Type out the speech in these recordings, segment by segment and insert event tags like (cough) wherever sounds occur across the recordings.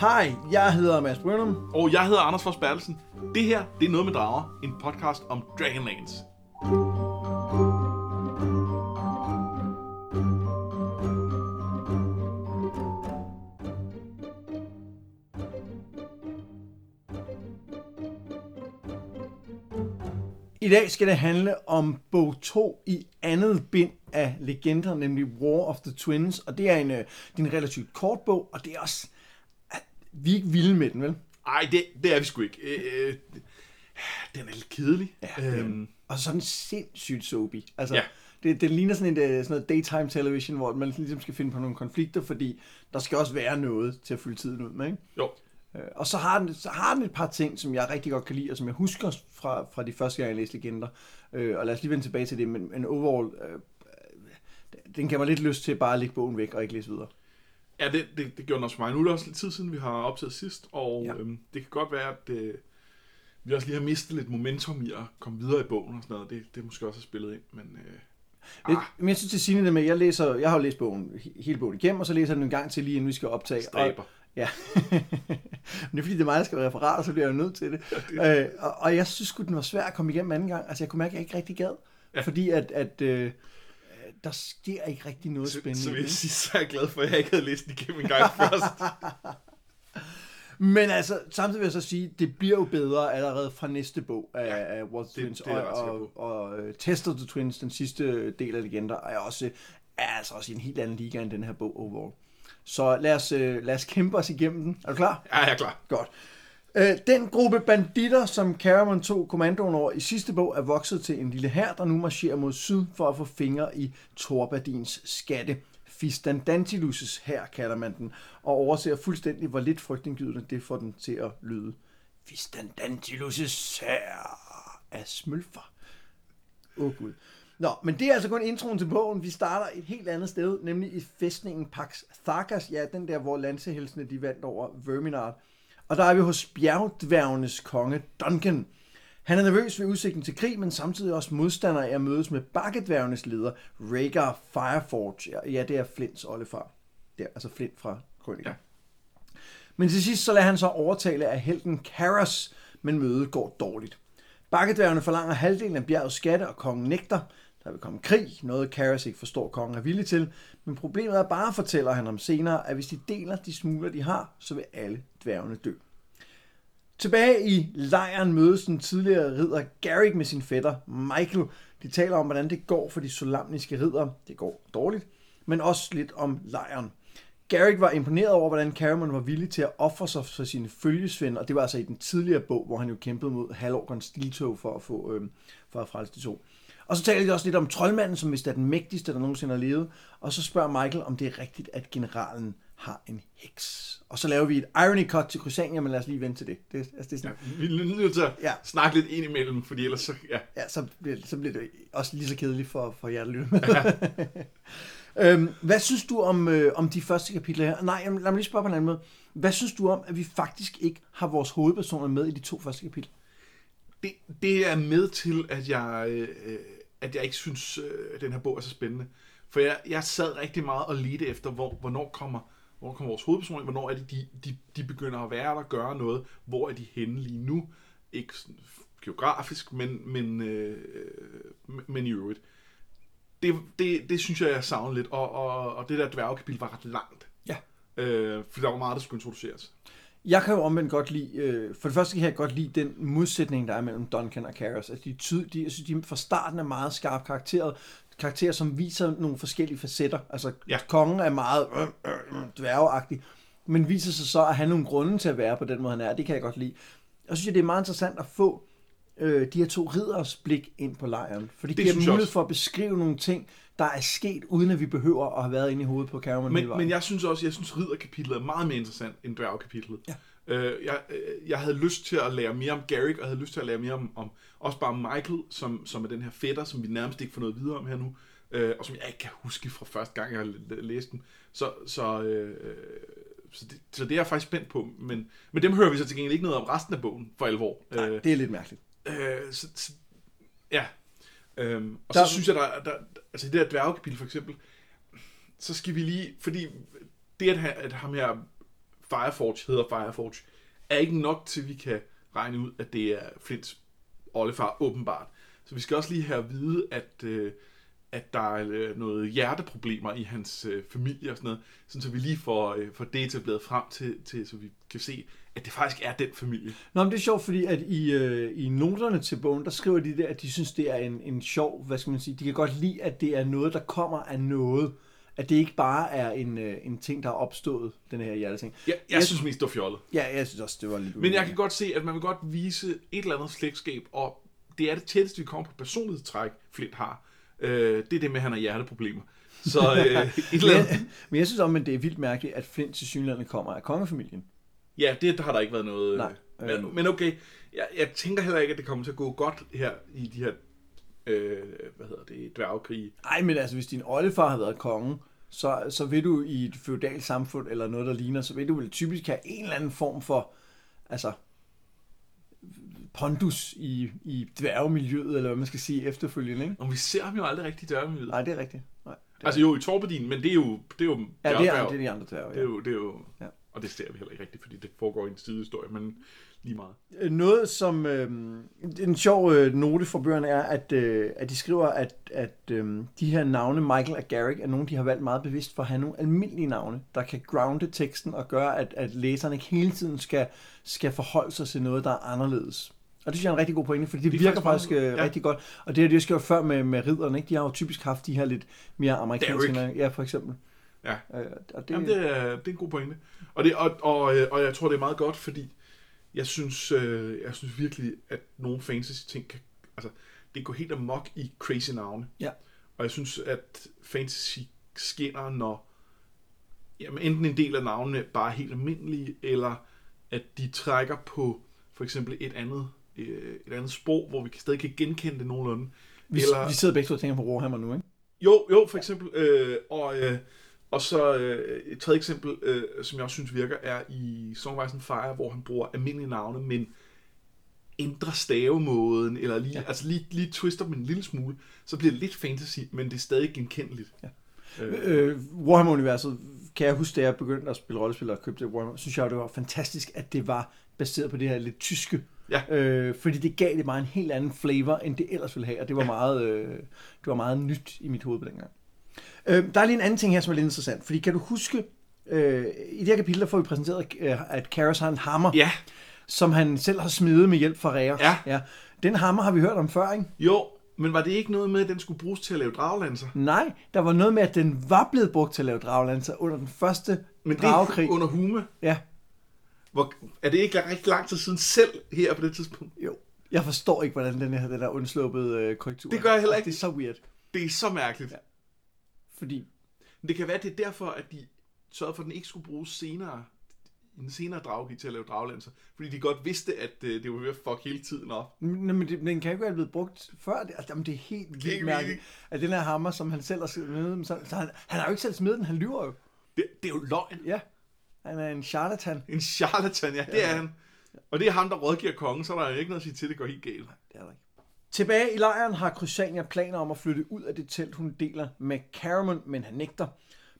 Hej, jeg hedder Mads Brynum. Og jeg hedder Anders Fors Bertelsen. Det her, det er Noget med Drager, en podcast om Dragonlance. I dag skal det handle om bog 2 i andet bind af legender, nemlig War of the Twins. Og det er en, øh, det er en relativt kort bog, og det er også... Vi er ikke vilde med den, vel? Ej, det, det er vi sgu ikke. Øh, øh, den er lidt kedelig. Ja, øhm, Og sådan sindssygt soapy. Altså, Ja. det, det ligner sådan, en, øh, sådan noget daytime television, hvor man ligesom skal finde på nogle konflikter, fordi der skal også være noget til at fylde tiden ud med, ikke? jo, Øh, Og så har, den, så har den et par ting, som jeg rigtig godt kan lide, og som jeg husker fra, fra de første gange, jeg læste Legender. Øh, og lad os lige vende tilbage til det, men, men overall, øh, øh, den kan mig lidt lyst til bare at lægge bogen væk og ikke læse videre. Ja, det, det, det gjorde den også for mig. Nu er det også lidt tid siden, vi har optaget sidst, og Ja. ja. øhm, det kan godt være, at øh, vi også lige har mistet lidt momentum i at komme videre i bogen og sådan noget. Det, det er måske også har spillet ind, men... Øh, Det, ah, men jeg synes til Signe det med, jeg læser, jeg har jo læst bogen, he- hele bogen igennem, og så læser jeg den en gang til lige inden vi skal optage. Stræber. Og, ja. men (laughs) det er fordi, det er mig, der skal referere, så bliver jeg nødt til det. øh, og, og, jeg synes sgu, den var svær at komme igennem anden gang. Altså jeg kunne mærke, at jeg ikke rigtig gad. Ja. Ja. Fordi at, at øh, der sker ikke rigtig noget så, spændende. så vil jeg sige, så er jeg glad for, at jeg ikke havde læst den igennem en gang (laughs) først. Men altså, samtidig vil jeg så sige, det bliver jo bedre allerede fra næste bog af, ja, af What the det- Twins. det sikker og, og, og uh, Test of the Twins, den sidste del af Legender, er også, er altså også i en helt anden liga end den her bog overall. Så lad os, uh, lad os kæmpe os igennem den. Er du klar? Ja, jeg er klar. Godt. Øh, Den gruppe banditter, som Caramon tog kommandoen over i sidste bog, er vokset til en lille hær, der nu marcherer mod syd for at få fingre i Torbadins skatte. Fistandantilus her kalder man den, og overser fuldstændig, hvor lidt frygtindgydende det får den til at lyde. Fistandantilus her af smølfer. Åh oh, gud. Nå, men det er altså kun introen til bogen. Vi starter et helt andet sted, nemlig i fæstningen Pax Tharkas. Ja, den der, hvor lansehelsene de vandt over Verminard. Og der er vi hos bjergdværgenes konge Duncan. Han er nervøs ved udsigten til krig, men samtidig også modstander af at mødes med bakkedværgenes leder, Rhaegar Fireforge. Ja, det er Flints oldefar. Det er altså Flint fra Krøniker. Ja. Ja. Men til sidst så lader han så overtale af helten Karas, men mødet går dårligt. Bakkedværgene forlanger halvdelen af bjergets skatte, og kongen nægter. Der vil komme krig, noget Karas ikke forstår, kongen er villig til. Men problemet er bare, fortæller han om senere, at hvis de deler de smugler, de har, så vil alle dværgene dø. Tilbage i lejren mødes den tidligere ridder Garrick med sin fætter Michael. De taler om, hvordan det går for de solamniske ridder. Det går dårligt, men også lidt om lejren. Garrick var imponeret over, hvordan Caramon var villig til at ofre sig for sine følgesvend, og det var altså i den tidligere bog, hvor han jo kæmpede mod Halvorgons stiltog for at få øh, for at frelse de to. Og så taler de også lidt om troldmanden, som vist er den mægtigste, der nogensinde har levet. Og så spørger Michael, om det er rigtigt, at generalen har en heks. Og så laver vi et irony cut til Crysania, men lad os lige vente til det. det, altså, det er sådan, Vi er nødt til at Ja. ja. snakke lidt ind imellem, fordi ellers så... Ja. ja, så bliver, så bliver det også lige så kedeligt for, for jer, der lytter med. (laughs) øhm, hvad synes du om, øh, om de første kapitler her? Nej, lad mig lige spørge på en anden måde. Hvad synes du om, at vi faktisk ikke har vores hovedpersoner med i de to første kapitler? Det, det er med til, at jeg, øh, at jeg ikke synes, øh, at den her bog er så spændende. For jeg, jeg sad rigtig meget og ledte efter, hvor, hvornår kommer hvor kommer vores hovedpersoner, hvornår er det, de, de, de begynder at være der, gøre noget, hvor er de henne lige nu, ikke sådan geografisk, men, men, øh, men- men i øvrigt. Det, det, det synes jeg, jeg savner lidt, og, og, og det der dværgekapitel var ret langt. Ja. Øh, for der var meget, der skulle introduceres. Jeg kan jo omvendt godt lide, øh, for det første kan jeg godt lide den modsætning, der er mellem Duncan og Karas. Altså de, tyd, de, jeg synes, de fra starten er meget skarpt karakteret, karakterer, som viser nogle forskellige facetter. Altså Ja. kongen er meget øh, øh, øh, dværgeagtig, men viser sig så at have nogle grunde til at være på den måde, han er. Det kan jeg godt lide. Og så synes jeg, det er meget interessant at få øh, de her to ridders blik ind på lejren. For det, Det giver mulighed for at beskrive nogle ting, der er sket, uden at vi behøver at have været inde i hovedet på Cameron Men, men jeg synes også, jeg synes ridderkapitlet er meget mere interessant end dværgkapitlet. Ja. Øh, jeg, øh, jeg havde lyst til at lære mere om Garrick, og jeg havde lyst til at lære mere om, om også bare Michael, som, som er den her fætter, som vi nærmest ikke får noget videre om her nu, øh, og som jeg ikke kan huske fra første gang, jeg har læ- læst den. Så, så, øh, så, det, så det er jeg faktisk spændt på. Men, men dem hører vi så til gengæld ikke noget om resten af bogen for alvor. Nej, Øh, det er lidt mærkeligt. Øh, så, så, ja. Øhm, og Der- så synes jeg, der, der, altså i det der dværgekapitel for eksempel, så skal vi lige, fordi det at, at ham her Fireforge hedder Fireforge, er ikke nok til, at vi kan regne ud, at det er Flints oldefar, åbenbart. Så vi skal også lige have at vide, at, øh, at der er øh, noget hjerteproblemer i hans øh, familie og sådan noget, sådan så vi lige får, øh, får det etableret frem til, til, så vi kan se, at det faktisk er den familie. Nå, men det er sjovt, fordi at i, øh, i noterne til bogen, der skriver de der, at de synes, det er en, en sjov, hvad skal man sige, de kan godt lide, at det er noget, der kommer af noget. At det ikke bare er en, øh, en ting, der er opstået, den her hjerteting. Ja, jeg, jeg synes mest, det var fjollet. Ja, jeg synes også, det var lidt Men jeg kan godt se, at man vil godt vise et eller andet slægtskab, og det er det tætteste, vi kommer på personlighedstræk, Flint har. Øh, det er det med, at han har hjerteproblemer. Så øh, et (laughs) eller andet. men, men jeg synes også, at det er vildt mærkeligt, at Flint til synligheden kommer af kongefamilien. Ja, det har der ikke været noget... Nej, men, øhm. men okay, jeg, jeg tænker heller ikke, at det kommer til at gå godt her i de her, øh, hvad hedder det, dværgekrige. Nej, men altså, hvis din oldefar har været konge, så, så vil du i et feudalt samfund, eller noget, der ligner, så vil du vel typisk have en eller anden form for, altså, pondus i, i dværgemiljøet, eller hvad man skal sige efterfølgende, ikke? Og vi ser ham jo aldrig rigtig dværgemiljøet. Nej, det er rigtigt. Nej, det er, Altså jo, i Torbedin, men det er jo, det er jo ja, det er, det er de andre dværge, det er ja. jo, det er jo Ja. og det ser vi heller ikke rigtigt, fordi det foregår i en sidehistorie, men lige meget. Øh, Noget som øh, en sjov øh, note fra bøgerne er, at, øh, at de skriver, at, at øh, de her navne, Michael og Garrick, er nogle, de har valgt meget bevidst for at have nogle almindelige navne, der kan grounde teksten og gøre, at, at læserne ikke hele tiden skal, skal forholde sig til noget, der er anderledes. Og det synes jeg er en rigtig god pointe, fordi det, Det det er virker faktisk faktisk øh, ja. rigtig godt. Og det har de også gjort før med, med ridderne, ikke? De har jo typisk haft de her lidt mere amerikanske... Ja, for eksempel. Ja. Øh, og det, Jamen, det er, det er en god pointe. Og, det, og, og, øh, og jeg tror, det er meget godt, fordi jeg synes, øh, jeg synes virkelig, at nogle fantasy-ting kan... Altså, det går helt amok i crazy navne. Ja. Og jeg synes, at fantasy skinner, når jamen, enten en del af navnene bare er helt almindelige, eller at de trækker på for eksempel et andet, et andet sprog, hvor vi stadig kan genkende det nogenlunde. vi, eller- vi sidder begge to og tænker på Warhammer nu, ikke? Jo, jo, for eksempel. Øh, og, øh, og så øh, et tredje eksempel, øh, som jeg også synes virker, er i Song of Ice and Fire, hvor han bruger almindelige navne, men ændrer stavemåden, eller lige, ja. altså lige, lige twister dem en lille smule, så bliver det lidt fantasy, men det er stadig genkendeligt. Ja. Øh, Øh, Warhammer-universet, kan jeg huske, da jeg begyndte at spille rollespil og købte Warhammer, synes jeg, det var fantastisk, at det var baseret på det her lidt tyske. Ja. Øh, fordi det gav det mig en helt anden flavor, end det ellers ville have, og det var, meget, øh, det var meget nyt i mit hoved på dengang. Øh, der er lige en anden ting her, som er lidt interessant, fordi kan du huske, øh, i det her kapitel, der får vi præsenteret, øh, at Karas har en hammer, ja, som han selv har smidet med hjælp fra Rea. Ja. ja. Den hammer har vi hørt om før, ikke? jo, men var det ikke noget med, at den skulle bruges til at lave draglanser? Nej, der var noget med, at den var blevet brugt til at lave draglanser under den første Men det dragekrig. er under Hume. Ja, Hvor, er det ikke rigtig lang tid siden selv her på det tidspunkt? jo. Jeg forstår ikke, hvordan den her den der undsluppede øh, korrektur Det gør jeg heller ikke. Det er så weird. Det er så mærkeligt. Ja. Fordi, Men det kan være, det er derfor, at de sørgede for, at den ikke skulle bruges senere i en senere dragkrig til at lave draglanser. Fordi de godt vidste, at øh, det var ved at fuck hele tiden op. N- men det, den kan ikke være blevet brugt før. Det, altså, jamen, det er helt Helt vildt mærkeligt, at den her hammer, som han selv har smidt, så, så han, han har jo ikke selv smidt den, han lyver jo. Det, det er jo løgn. Ja, han er en charlatan. En charlatan, ja, det er han. Og det er ham, der rådgiver kongen, så er der jo ikke noget at sige til, det går helt galt. Det er der ikke. Tilbage i lejren har Crysania planer om at flytte ud af det telt, hun deler med Caramon, men han nægter.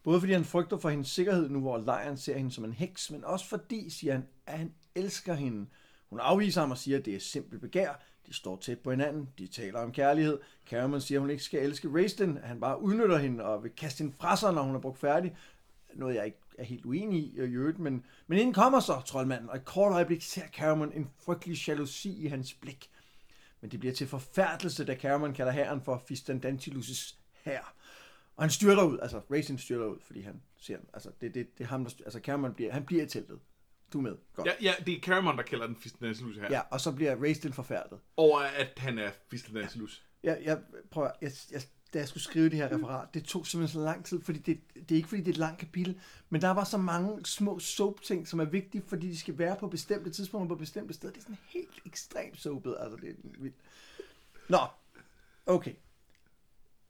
Både fordi han frygter for hendes sikkerhed nu, hvor lejren ser hende som en heks, men også fordi, siger han, at han elsker hende. Hun afviser ham og siger, at det er simpelt begær. De står tæt på hinanden, de taler om kærlighed. Caramon siger, at hun ikke skal elske Raistlin, at han bare udnytter hende og vil kaste hende fra sig, når hun er brugt færdig. Noget, jeg ikke er helt uenig i, øh, i øvrigt, men, men inden kommer så troldmanden, og i et kort øjeblik ser Caramon en frygtelig jalousi i hans blik. Men det bliver til forfærdelse, da Cameron kalder herren for Fistandantilus' hær. Og han styrter ud, altså Racing styrter ud, fordi han ser, altså det, det, det er ham, der, styr- altså Cameron bliver, han bliver i teltet. Du er med, godt. Ja, ja det er Caramon, der kalder den Fistenanselus her. ja og så bliver Racing forfærdet. Over at han er Fistenanselus. Jeg, jeg prøver, jeg, jeg, da jeg skulle skrive det her referat, det tog simpelthen så lang tid, fordi det, det er ikke fordi, det er et langt kapitel, men der var så mange små soap-ting, som er vigtige, fordi de skal være på bestemte tidspunkter på bestemte steder. Det er sådan helt ekstremt soapet, altså det er vildt. Nå, okay.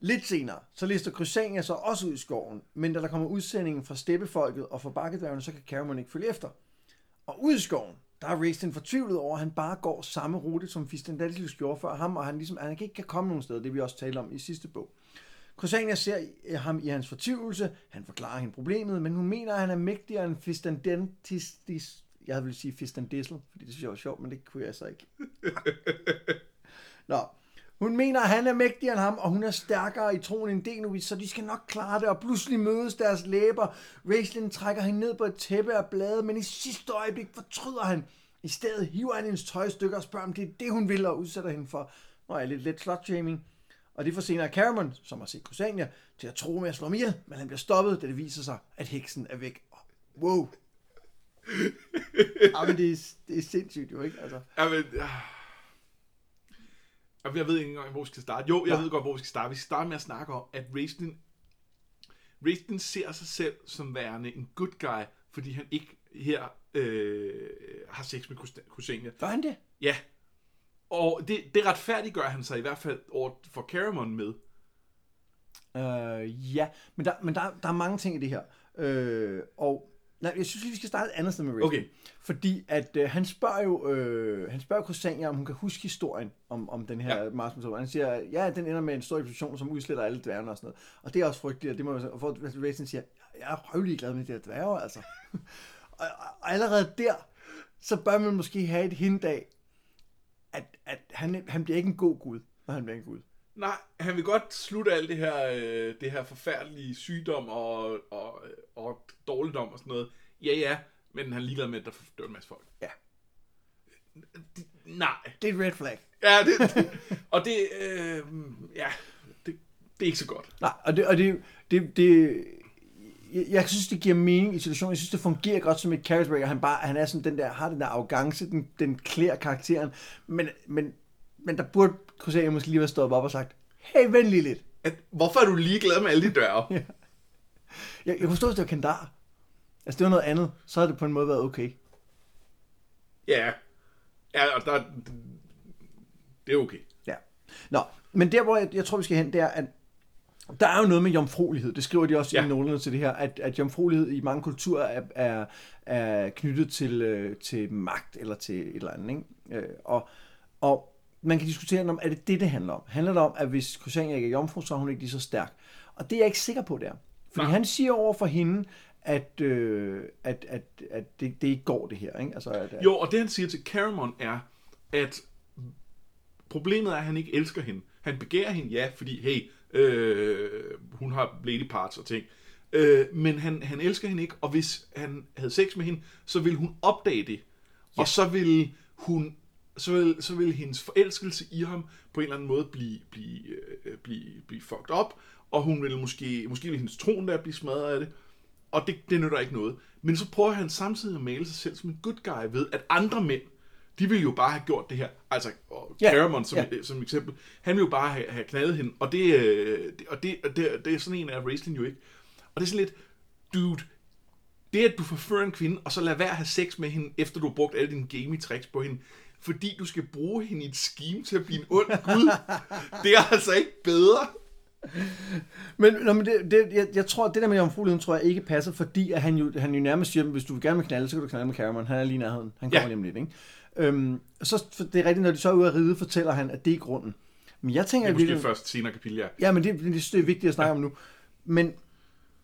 Lidt senere, så lister Krysania så også ud i skoven, men da der kommer udsendingen fra steppefolket og fra bakkedværgene, så kan Cameron ikke følge efter. Og ud i skoven, der er Raistin fortvivlet over, at han bare går samme rute, som Fistendantilus gjorde før ham, og han, ligesom, han ikke kan komme nogen steder, det vi også talte om i sidste bog. Crosania ser ham i hans fortvivlelse. Han forklarer hende problemet, men hun mener, at han er mægtigere end Fistandentis... Jeg vil sige Fistandissel, fordi det synes jeg var sjovt, men det kunne jeg så ikke. (laughs) Nå. Hun mener, at han er mægtigere end ham, og hun er stærkere i troen end Denovis, så de skal nok klare det, og pludselig mødes deres læber. Raistlin trækker hende ned på et tæppe af blade, men i sidste øjeblik fortryder han. I stedet hiver han hendes tøjstykker og spørger, om det er det, hun vil, og udsætter hende for Nå, jeg lidt let slut-shaming. Og det får senere Cameron, som har set Kusania, til at tro med at slå ham ihjel, men han bliver stoppet, da det viser sig, at heksen er væk. Wow. (laughs) ja, men det er, det er sindssygt jo, ikke? Altså. Ja, men, ja. Jeg ved ikke engang, hvor vi skal starte. Jo, jeg ja. ved godt, hvor vi skal starte. Vi skal starte med at snakke om, at Raistlin, Raistlin ser sig selv som værende en good guy, fordi han ikke her øh, har sex med Kusania. Gør han det? Ja. Og det, det retfærdiggør han sig i hvert fald over for Caramon med. Øh, ja, men, der, men der, der er mange ting i det her. Øh, og nej, jeg synes, vi skal starte et andet sted med Rachel. Okay. Fordi at øh, han spørger jo, øh, han spørger Kusania, om hun kan huske historien om, om den her ja. Mars. Han siger, ja, den ender med en stor eksplosion, som udsletter alle dværgene og sådan noget. Og det er også frygteligt, og det må jeg for Rachel siger, jeg er røvlig glad med de her dværge, altså. (laughs) og, og, allerede der, så bør man måske have et hint af, at, at han, han bliver ikke en god gud, når han bliver en gud. Nej, han vil godt slutte alt det her, øh, det her forfærdelige sygdom og, og, og dårligdom og sådan noget. Ja, ja, men han ligeglad med, at der dør en masse folk. Ja. Nej. Det er et red flag. Ja, det, det og det, øh, ja, det, det er ikke så godt. Nej, og det, og det, det, det jeg, jeg synes, det giver mening i situationen. Jeg synes, det fungerer godt som et character breaker. Han, bare, han er sådan den der, har den der arrogance, den, den klæder karakteren. Men, men, men der burde Crusade måske lige have stået op og sagt, hey, vent lige lidt. At, hvorfor er du ligeglad med alle de døre? ja. jeg, jeg forstår, hvis det var Kandar. Altså, det var noget andet. Så havde det på en måde været okay. Ja. Ja, og der... Det er okay. Ja. Nå, men der, hvor jeg, jeg tror, vi skal hen, det er, at der er jo noget med jomfruelighed. Det skriver de også ja. i noterne til det her, at, at jomfruelighed i mange kulturer er, er, er knyttet til, øh, til magt eller til et eller andet. Ikke? Øh, og, og man kan diskutere, om er det det, det handler om. Handler det om, at hvis Christiania ikke er jomfru, så er hun ikke lige så stærk? Og det er jeg ikke sikker på, der. Fordi Nej. han siger over for hende, at, øh, at, at, at det, det ikke går, det her. Ikke? Altså, at, at... Jo, og det han siger til Caramon er, at problemet er, at han ikke elsker hende. Han begærer hende, ja, fordi, hey, Øh, hun har lady parts og ting. Øh, men han, han elsker hende ikke, og hvis han havde sex med hende, så ville hun opdage det. Ja. Og så ville hun så vil, så vil hendes forelskelse i ham på en eller anden måde blive, blive, øh, blive, blive fucked up, og hun vil måske, måske vil hendes tron der blive smadret af det, og det, det nytter ikke noget. Men så prøver han samtidig at male sig selv som en good guy ved, at andre mænd de ville jo bare have gjort det her. Altså, og yeah. Caramon som, yeah. som eksempel, han ville jo bare have, have knaldet hende, og det, øh, og det, og det, det er sådan en af wrestling jo ikke. Og det er sådan lidt, dude, det at du forfører en kvinde, og så lad være at have sex med hende, efter du har brugt alle dine gaming tricks på hende, fordi du skal bruge hende i et scheme til at blive en ond gud, det er altså ikke bedre. Men, nå, men det, det, jeg, jeg tror, det der med jomfrueligheden, tror jeg ikke passer, fordi at han, jo, han jo nærmest siger, hvis du vil gerne vil knalde, så kan du knalde med Cameron. Han er lige nærheden. Han kommer ja. lige lidt, ikke? Øhm, så det er rigtigt, når de så er ude at ride, fortæller han, at det er grunden. Men jeg tænker... Det er måske virkelig, først senere kapitel, ja. Ja, men det, det, det er vigtigt at snakke ja. om nu. Men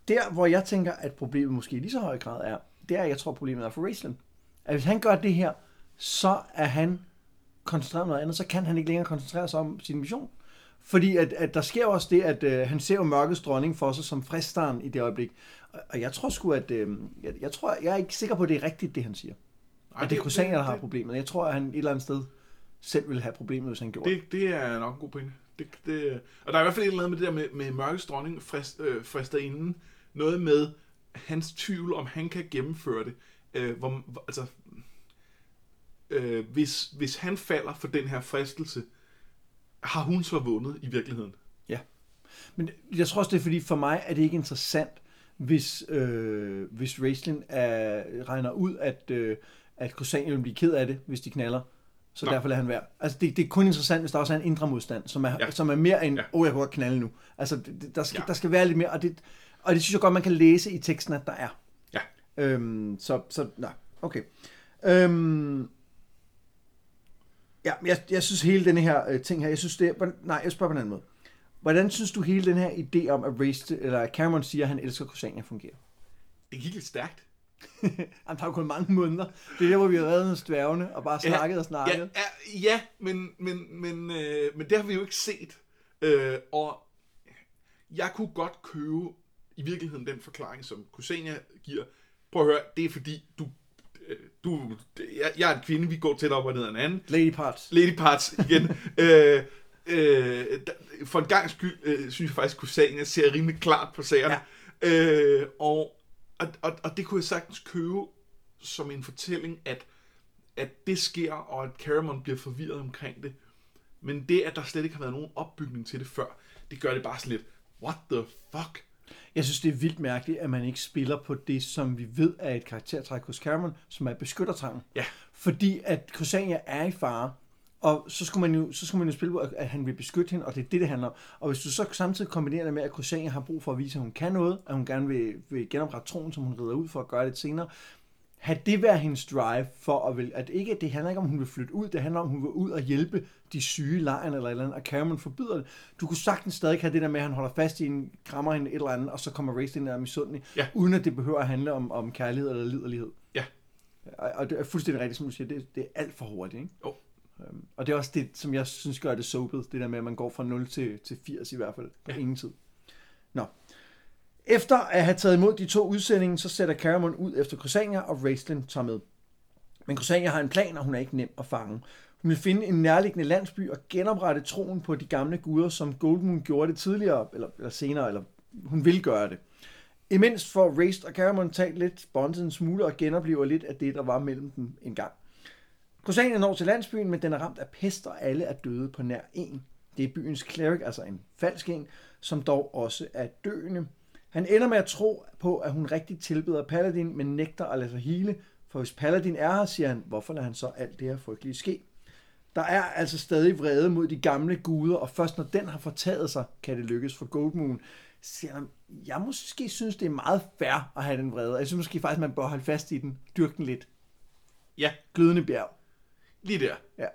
der, hvor jeg tænker, at problemet måske i lige så høj grad er, det er, at jeg tror, problemet er for Raceland. At hvis han gør det her, så er han koncentreret om noget andet, så kan han ikke længere koncentrere sig om sin mission. Fordi at, at der sker også det, at øh, han ser jo mørkets dronning for sig som fristeren i det øjeblik. Og, og jeg tror sgu, at... Øh, jeg, jeg, tror, jeg er ikke sikker på, at det er rigtigt, det han siger. Ej, at det er Crosaner, der har problemet. Jeg tror, at han et eller andet sted selv ville have problemet, hvis han gjorde det. Det er nok en god pointe. Det, det, og der er i hvert fald et eller andet med det der med, med mørkets dronning frist, øh, frister inden. Noget med hans tvivl, om han kan gennemføre det. Øh, hvor, altså, øh, hvis, hvis han falder for den her fristelse, har hun så vundet i virkeligheden. Ja. Men jeg tror også, det er fordi, for mig er det ikke interessant, hvis, øh, hvis Raistlin er, regner ud, at, øh, at Crusanian vil blive ked af det, hvis de knaller. Så Nå. derfor lader han være. Altså, det, det er kun interessant, hvis der også er en indre modstand, som er, ja. som er mere end, åh, ja. oh, jeg kunne godt knalde nu. Altså, det, der, skal, ja. der skal være lidt mere, og det, og det synes jeg godt, man kan læse i teksten, at der er. Ja. Øhm, så, så, nej, okay. Øhm, ja, jeg, jeg synes hele denne her øh, ting her, jeg synes det er, nej, jeg spørger på en anden måde. Hvordan synes du hele den her idé om, at, Race, eller Cameron siger, at han elsker Christiania fungerer? Det gik lidt stærkt. (laughs) Jamen, der er jo kun mange måneder. Det er der, hvor vi har været med dværgene og bare snakket og snakket. Ja, ja, ja men, men, men, øh, men det har vi jo ikke set. Øh, og jeg kunne godt købe i virkeligheden den forklaring, som Kusania giver. Prøv at høre, det er fordi, du du, jeg, jeg er en kvinde, vi går tæt op og ned af en anden. Lady parts. Lady parts igen. (laughs) øh, øh, for en gang skyld, øh, synes jeg faktisk, Kusania ser rimelig klart på sagerne. Ja. Øh, og, og, og, og det kunne jeg sagtens købe som en fortælling, at, at det sker, og at Caramon bliver forvirret omkring det. Men det, at der slet ikke har været nogen opbygning til det før, det gør det bare sådan lidt, what the fuck? Jeg synes, det er vildt mærkeligt, at man ikke spiller på det, som vi ved er et karaktertræk hos Cameron, som er beskyttertrangen. Ja. Fordi at Crusania er i fare, og så skulle, man jo, så skulle man jo spille på, at han vil beskytte hende, og det er det, det handler om. Og hvis du så samtidig kombinerer det med, at Crusania har brug for at vise, at hun kan noget, at hun gerne vil, vil genoprette troen, som hun rider ud for at gøre det senere, have det være hendes drive for at vil, at ikke, det handler ikke om, hun vil flytte ud, det handler om, hun vil ud og hjælpe de syge lejren eller et eller andet, og Cameron forbyder det. Du kunne sagtens stadig have det der med, at han holder fast i en, krammer hende et eller andet, og så kommer Race ind og er misundelig, ja. uden at det behøver at handle om, om kærlighed eller liderlighed. Ja. Og, og det er fuldstændig rigtigt, som du siger, det, det er alt for hurtigt, ikke? Jo. Um, og det er også det, som jeg synes gør det soapet, det der med, at man går fra 0 til, til 80 i hvert fald, på ja. ingen tid. Nå. Efter at have taget imod de to udsendinger, så sætter Caramon ud efter Crusania, og Raistlin tager med. Men Crusania har en plan, og hun er ikke nem at fange. Hun vil finde en nærliggende landsby og genoprette troen på de gamle guder, som Goldmoon gjorde det tidligere, eller, eller senere, eller hun vil gøre det. Imens får Raist og Caramon talt lidt, bondet en smule og genoplever lidt af det, der var mellem dem engang. Crusania når til landsbyen, men den er ramt af pest, og alle er døde på nær en. Det er byens cleric, altså en falsk en, som dog også er døende. Han ender med at tro på, at hun rigtig tilbeder Paladin, men nægter at lade sig hele, for hvis Paladin er her, siger han, hvorfor lader han så alt det her frygtelige ske? Der er altså stadig vrede mod de gamle guder, og først når den har fortaget sig, kan det lykkes for Goldmoon. Han, jeg måske synes, det er meget fair at have den vrede. Jeg synes måske faktisk, man bør holde fast i den, dyrke den lidt. Ja. Glødende bjerg. Lige der. Ja.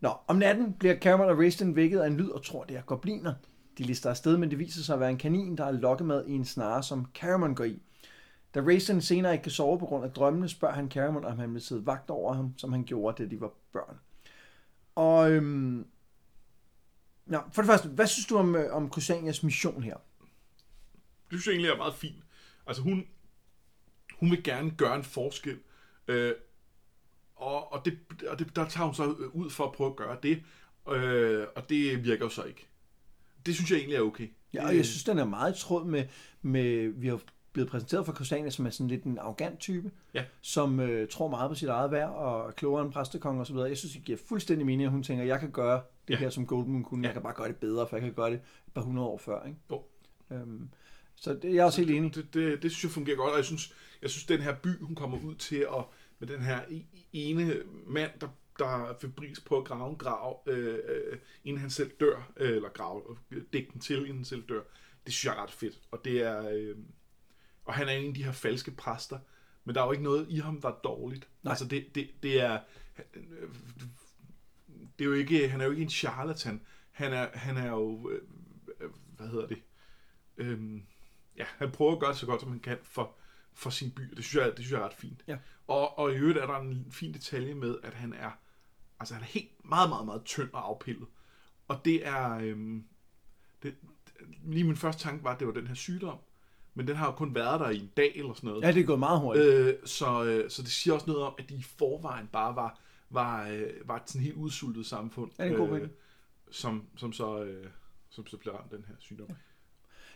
Nå, om natten bliver Cameron og Raistin vækket af en lyd og tror, det er gobliner. De lister afsted, men det viser sig at være en kanin, der er lokkemad i en snare, som Caramon går i. Da Raisin senere ikke kan sove på grund af drømmene, spørger han Caramon, om han vil sidde vagt over ham, som han gjorde, da de var børn. Og øhm, ja, for det første, hvad synes du om, øh, om Kusanias mission her? Det synes jeg egentlig er meget fint. Altså hun, hun vil gerne gøre en forskel, øh, og, og, det, og det, der tager hun så ud for at prøve at gøre det, øh, og det virker jo så ikke det synes jeg egentlig er okay. Ja, og jeg synes, den er meget i tråd med, med vi har blevet præsenteret for Christiania, som er sådan lidt en arrogant type, ja. som øh, tror meget på sit eget værd og er klogere end præstekong og så videre. Jeg synes, det giver fuldstændig mening, at hun tænker, jeg kan gøre det ja. her, som Goldman kunne. Ja. Jeg kan bare gøre det bedre, for jeg kan gøre det et par hundrede år før. Ikke? Jo. Øhm, så det, jeg er også helt enig. Det, det, det, synes jeg fungerer godt, og jeg synes, jeg synes, den her by, hun kommer ud til, at med den her ene mand, der der er febris på at grave en grav, øh, øh, inden han selv dør, øh, eller grave, dække den til, inden han selv dør. Det synes jeg er ret fedt. Og det er, øh, og han er en af de her falske præster, men der er jo ikke noget i ham, der er dårligt. Nej. Altså det, det, det er, det er jo ikke, han er jo ikke en charlatan. Han er, han er jo, øh, hvad hedder det, øhm, ja, han prøver at gøre det så godt, som han kan for, for sin by. Det synes jeg, det synes jeg er ret fint. Ja. Og, og i øvrigt er der en fin detalje med, at han er Altså han er helt meget, meget, meget tynd og afpillet. Og det er... Øhm, det, lige min første tanke var, at det var den her sygdom. Men den har jo kun været der i en dag eller sådan noget. Ja, det er gået meget hurtigt. Øh, så, øh, så det siger også noget om, at de i forvejen bare var, var, øh, var et sådan helt udsultet samfund. Ja, det er god øh, som, som, så, øh, som så blev ramt den her sygdom. Ja.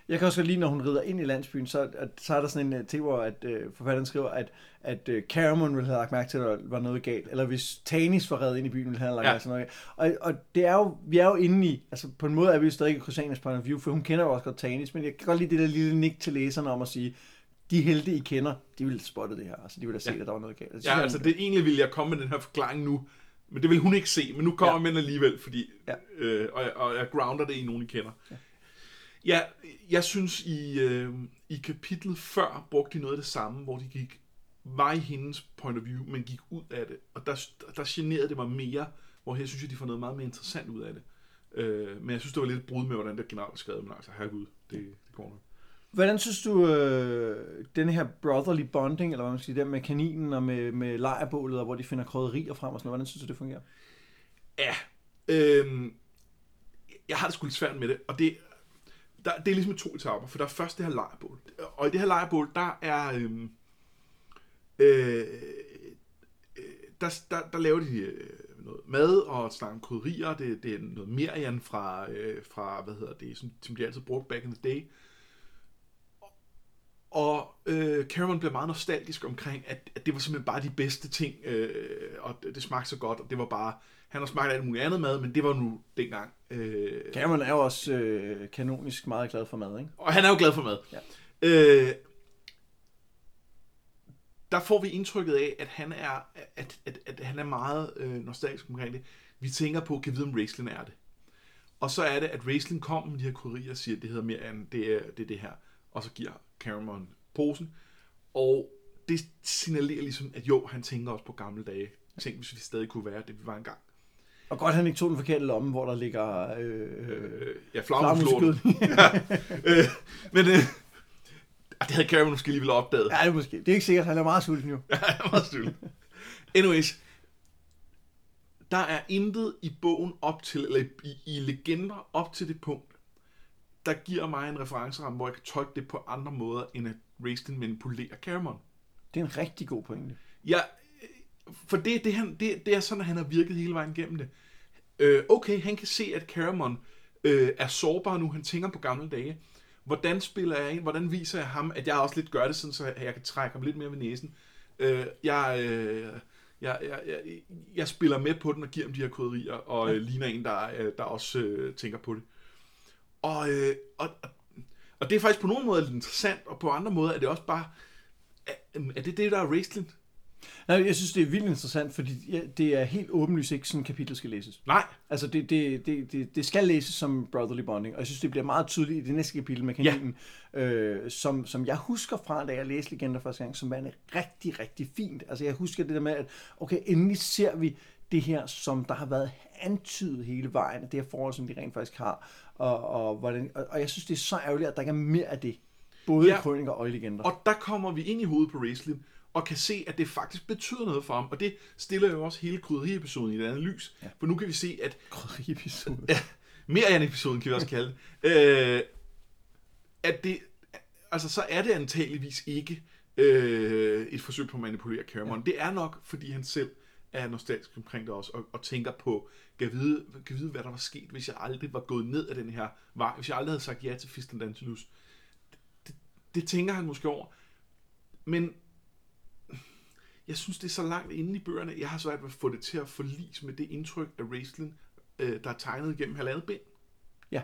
Jeg kan også lige, når hun rider ind i landsbyen, så, at, så er der sådan en uh, ting, hvor at, uh, forfatteren skriver, at, at uh, Caramon ville have lagt mærke til, at der var noget galt. Eller hvis Tanis var reddet ind i byen, ville han have lagt ja. mærke til noget galt. Og, og det er jo, vi er jo inde i, altså på en måde er vi jo stadig i Chrysanas point of view, for hun kender jo også godt Tanis, men jeg kan godt lide det der lille nik til læserne om at sige, de helte, I kender, de ville spotte det her. Altså, de ville have set, ja. at der var noget galt. Altså, ja, altså det egentlig ville jeg komme med den her forklaring nu, men det vil hun ikke se, men nu kommer ja. man alligevel, fordi, ja. øh, og, og jeg grounder det i nogen, I kender. Ja. Ja, jeg synes i, øh, i kapitlet før brugte de noget af det samme, hvor de gik, var i hendes point of view, men gik ud af det. Og der, der generede det mig mere, hvor her synes jeg, de får noget meget mere interessant ud af det. Øh, men jeg synes, det var lidt brud med, hvordan det generelt var skrevet, men altså, herregud, det, det går nok. Hvordan synes du, øh, den her brotherly bonding, eller hvad man skal sige, der med kaninen og med, med lejrbålet, og hvor de finder krydderier frem og sådan noget, hvordan synes du, det fungerer? Ja, øh, jeg har det sgu lidt svært med det, og det, der, det er ligesom to etaper, for der er først det her lejrbål. Og i det her lejrbål, der er... Øhm, øh, øh, der, der, der laver de øh, noget mad og snakker om krydderier. Det, det er noget merian fra, øh, fra, hvad hedder det, som, som de altid brugte back in the day. Og øh, Cameron bliver meget nostalgisk omkring, at, at det var simpelthen bare de bedste ting, øh, og det, det smagte så godt, og det var bare, han har smagt alt muligt andet mad, men det var nu dengang. Øh, Cameron er jo også øh, kanonisk meget glad for mad, ikke? og han er jo glad for mad. Ja. Øh, der får vi indtrykket af, at han er, at, at, at han er meget øh, nostalgisk omkring det. Vi tænker på, kan vide, om Raistlin er det. Og så er det, at Raistlin kommer med de her kurier og siger, at det hedder mere end det er, det er det her. Og så giver Cameron posen. Og det signalerer ligesom, at jo, han tænker også på gamle dage. Tænk, hvis vi stadig kunne være det, vi var engang. Og godt, han ikke tog den forkerte lomme, hvor der ligger øh, Øh, ja, flagmuskød. flagmuskød. (laughs) øh, men øh, det havde Cameron måske lige ville opdaget. ja, det er måske. Det er ikke sikkert, han er meget sulten jo. (laughs) Ja, jeg er meget sulten. Anyways, der er intet i bogen op til, eller i, i legender op til det punkt, der giver mig en referenceramme, hvor jeg kan tolke det på andre måder, end at Raistlin manipulerer Cameron. Det er en rigtig god pointe. Ja, for det, det, han, det, det er sådan, at han har virket hele vejen igennem det. Øh, okay, han kan se, at Cameron øh, er sårbar nu, han tænker på gamle dage. Hvordan spiller jeg ind? Hvordan viser jeg ham, at jeg også lidt gør det, sådan, så jeg kan trække ham lidt mere ved næsen? Øh, jeg, øh, jeg, jeg, jeg, jeg spiller med på den og giver ham de her koderier, og øh, ligner en, der, øh, der også øh, tænker på det. Og, øh, og, og, det er faktisk på nogle måder lidt interessant, og på andre måder er det også bare, er, er det det, der er wrestling? Nej, jeg synes, det er vildt interessant, fordi det er helt åbenlyst ikke sådan, kapitel skal læses. Nej, Altså, det, det, det, det, det skal læses som brotherly bonding, og jeg synes, det bliver meget tydeligt i det næste kapitel med kaninen, ja. øh, som, som jeg husker fra, da jeg læste Legender første gang, som var rigtig, rigtig fint. Altså, jeg husker det der med, at okay, endelig ser vi det her, som der har været antydet hele vejen, det her forhold, som de rent faktisk har, og, og, hvordan, og, og jeg synes, det er så ærgerligt, at der ikke er mere af det, både Ja. i krøniker og i legender. Og der kommer vi ind i hovedet på wrestling, og kan se, at det faktisk betyder noget for ham. Og det stiller jo også hele krydderiepisoden i et andet lys. Ja. For nu kan vi se, at Krydderi-episode. ja, mere end episoden kan vi også kalde det, øh, at det, altså så er det antageligvis ikke øh, et forsøg på at manipulere Cameron. Ja. Det er nok, fordi han selv er nostalgisk omkring det også, og, og tænker på, kan vide, kan vide, hvad der var sket, hvis jeg aldrig var gået ned af den her vej, hvis jeg aldrig havde sagt ja til Fist Dantilus. Det, det, tænker han måske over. Men jeg synes, det er så langt inde i bøgerne, jeg har svært ved at få det til at forlis med det indtryk af wrestling, øh, der er tegnet gennem halvandet bind. Ja.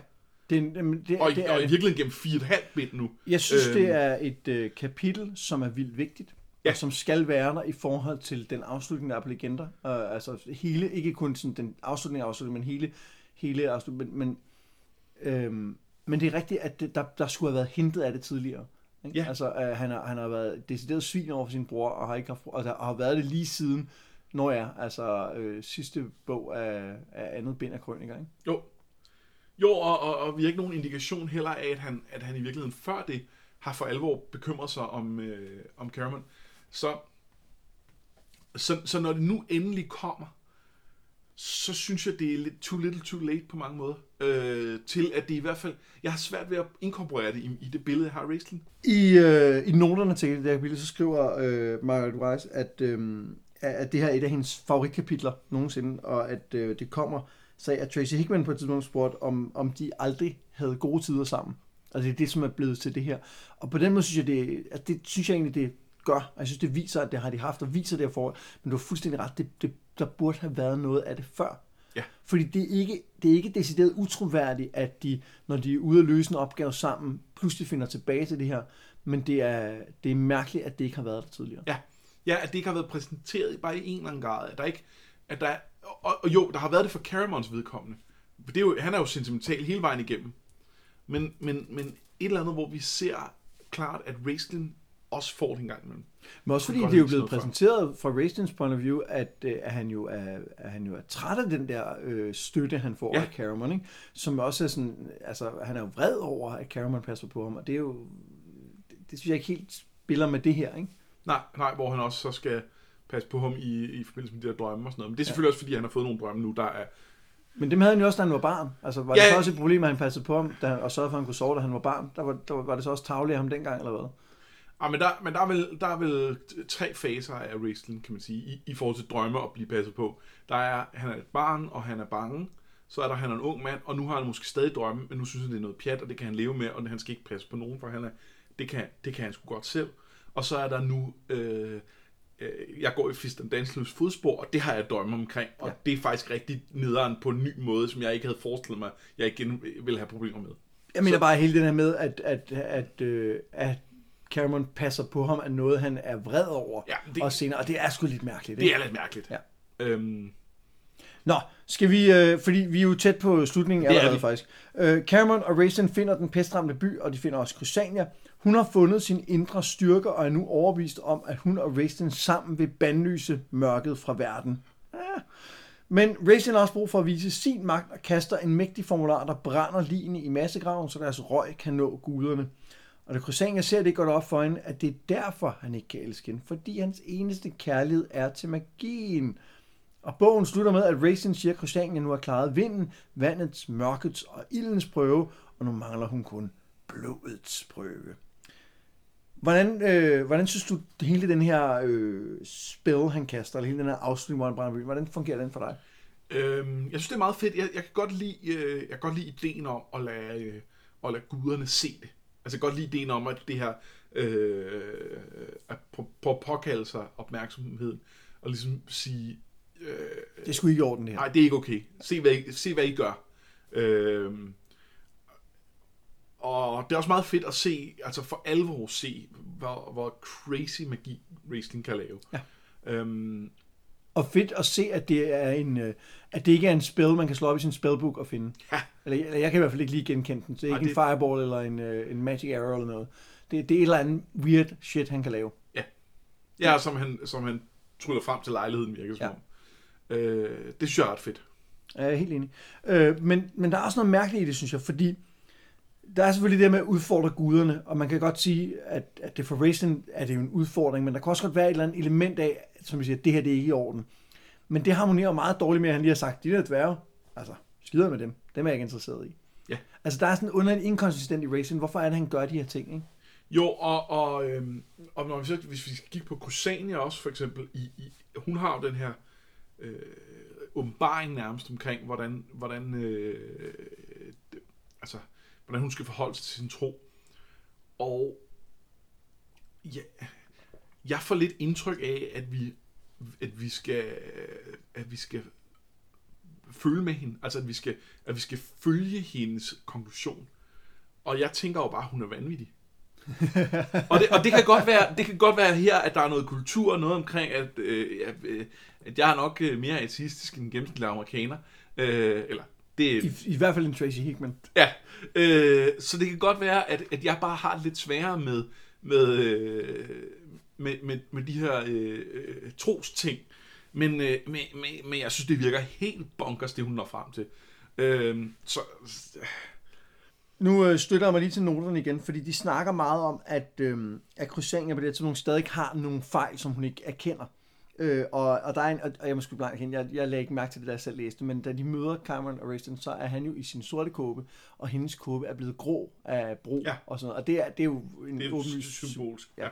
Det, jamen, det, Og, det er og i virkeligheden gennem fire og et halvt bind nu. Jeg synes, Øhm. det er et øh, kapitel, som er vildt vigtigt, ja. Ja. og som skal være der i forhold til den afslutning, der er på legender. Uh, altså hele, ikke kun sådan den afslutning af men hele, hele afslutning. Men, men, øhm, men det er rigtigt, at det, der, der skulle have været hentet af det tidligere. Ikke? Ja. Altså, uh, han, har, han har været decideret svin over for sin bror, og har, ikke haft, og der, og har været det lige siden, når jeg, altså øh, sidste bog af, af andet bind af krøniker. Ikke? Jo. Jo, og, og, og vi har ikke nogen indikation heller af, at han, at han i virkeligheden før det har for alvor bekymret sig om, øh, om Cameron. Så, så, så når det nu endelig kommer, så synes jeg, det er lidt too little too late på mange måder. Øh, til at det i hvert fald... Jeg har svært ved at inkorporere det i, i det billede, jeg har af wrestling. I, øh, I noterne til det her kapitel, så skriver øh, Margaret Wise, at, øh, at det her er et af hendes favoritkapitler nogensinde, og at øh, det kommer sagde at Tracy Hickman på et tidspunkt spurgte, om, om de aldrig havde gode tider sammen. Altså det er det, som er blevet til det her. Og på den måde synes jeg, det, at altså, det synes jeg egentlig, det gør. Og jeg synes, det viser, at det har de haft, og viser det her forhold. Men du har fuldstændig ret, det, det, der burde have været noget af det før. Ja. Fordi det er ikke, det er ikke decideret utroværdigt, at de, når de er ude at løse en opgave sammen, pludselig finder tilbage til det her. Men det er, det er mærkeligt, at det ikke har været der tidligere. Ja. ja, at det ikke har været præsenteret bare i en eller anden grad. At der ikke, at der, og, og jo, der har været det for Caramons vedkommende. Det er jo, han er jo sentimental hele vejen igennem. Men, men, men et eller andet, hvor vi ser klart, at wrestling også får det en gang imellem. Men også fordi det er jo blevet præsenteret fra Racings point of view, at, øh, at, han, jo er, at han jo er træt af den der øh, støtte, han får Ja. ja. af Cameron, ikke? som også er sådan, altså han er jo vred over, at Cameron passer på ham, og det er jo, det, det synes jeg ikke helt spiller med det her, ikke? Nej, nej, hvor han også så skal passe på ham i, i forbindelse med de der drømme og sådan noget. Men det er selvfølgelig også, fordi han har fået nogle drømme nu, der er... Men dem havde han jo også, da han var barn. Altså, var Ja, det så ja. også et problem, at han passede på ham, da han, og sørgede for, at han kunne sove, da han var barn? Der var, der var, var det så også tavligt af ham dengang, eller hvad? Ah, men der, men der, er vel, der er vel tre faser af wrestling, kan man sige, i, i forhold til drømme og blive passet på. Der er, han er et barn, og han er bange. Så er der, han er en ung mand, og nu har han måske stadig drømme, men nu synes han, det er noget pjat, og det kan han leve med, og han skal ikke passe på nogen, for han er, det, kan, det kan han sgu godt selv. Og så er der nu, øh, øh, jeg går i Fisten Dansløs fodspor, og det har jeg drømme omkring, og ja. det er faktisk rigtig nederen på en ny måde, som jeg ikke havde forestillet mig, jeg igen ville have problemer med. Jeg mener Så- bare hele den her med, at, at, at, øh, at Cameron passer på ham, er noget, han er vred over. Ja, det- og senere, og det er sgu lidt mærkeligt. Det ikke? er lidt mærkeligt. Ja. Øhm, Nå, skal vi, øh, fordi vi er jo tæt på slutningen Det er allerede faktisk. Øh, Cameron og Raisin finder den pestramte by, og de finder også Crysania. Hun har fundet sin indre styrke, og er nu overbevist om, at hun og Raisin sammen vil bandlyse mørket fra verden. Ja. Men Raisin har også brug for at vise sin magt, og kaster en mægtig formular, der brænder ligene i massegraven, så deres røg kan nå guderne. Og da Crysania ser det, går det op for hende, at det er derfor, han ikke kan elske hende, fordi hans eneste kærlighed er til magien. Og bogen slutter med, at Racing siger, at Christiania nu har klaret vinden, vandets, mørkets og ildens prøve, og nu mangler hun kun blodets prøve. Hvordan, øh, hvordan synes du, hele den her øh, spil, han kaster, eller hele den her afslutning, hvor han brænder by, hvordan fungerer den for dig? Øhm, jeg synes, det er meget fedt. Jeg, jeg, kan godt lide, øh, jeg kan godt lide ideen om at lade, øh, at lade guderne se det. Altså, jeg kan godt lide ideen om, at det her øh, at på, på påkalde sig opmærksomheden, og ligesom sige, øh, Det er sgu ikke i orden, det her. nej, det er ikke okay. Se, hvad I, se, hvad I gør. Øhm, og det er også meget fedt at se, altså for alvor se, hvor, hvor crazy magi wrestling kan lave. Ja. Øhm, Og fedt at se, at det, er en, øh, at det ikke er en spil, man kan slå op i sin spellbook og finde. Ja. Eller, eller jeg kan i hvert fald ikke lige genkende den. Det er ikke det- en fireball eller en, øh, en magic arrow eller noget. Det, det er et eller andet weird shit, han kan lave. Ja, som han, som han tryller frem til lejligheden, virker som Ja. om. Øh, det synes jeg er ret fedt. Jeg er helt enig. Øh, men, men der er også noget mærkeligt i det, synes jeg, fordi der er selvfølgelig det med at udfordre guderne, og man kan godt sige, at, at det for Raisin er det jo en udfordring, men der kan også godt være et eller andet element af, som vi siger, at det her det er ikke i orden. Men det harmonerer meget dårligt med, at han lige har sagt, de der dværge, altså skider med dem, dem er jeg ikke interesseret i. Ja. Altså der er sådan en underlig inkonsistent i Raisin, hvorfor er det, han gør de her ting, ikke? Jo, og, og, øhm, og når vi så, hvis vi skal kigge på Kusania også, for eksempel, i, i, hun har jo den her øh, åbenbaring nærmest omkring, hvordan, hvordan, øh, altså, hvordan hun skal forholde sig til sin tro. Og ja, jeg får lidt indtryk af, at vi, at vi skal, at vi skal følge med hende, altså at vi skal, at vi skal følge hendes konklusion. Og jeg tænker jo bare, at hun er vanvittig. (laughs) og, det, og det kan godt være, det kan godt være her, at der er noget kultur, noget omkring, at, øh, at, øh, at jeg er nok øh, mere ateistisk end en gennemsnitlig amerikaner. Øh, eller det, I, I hvert fald en Tracy Hickman. Ja, øh, så det kan godt være, at, at jeg bare har lidt sværere med, med, øh, med, med, med de her øh, øh, tros ting. Men, øh, men, men, men jeg synes, det virker helt bonkers, det hun når frem til. Øh, så, Nu øh, støtter jeg mig lige til noterne igen, fordi de snakker meget om, at, øh, at Crysania på det tidspunkt stadig har nogle fejl, som hun ikke erkender. Øh, og, og, der er en, og og jeg må sgu blankt erkende, jeg, jeg lagde ikke mærke til det, da jeg selv læste, men da de møder Cameron og Raistin, så er han jo i sin sorte kåbe, og hendes kåbe er blevet grå af brug Ja. og sådan noget. Og det er, det er jo en det er åbenlys symbolsk. Ja.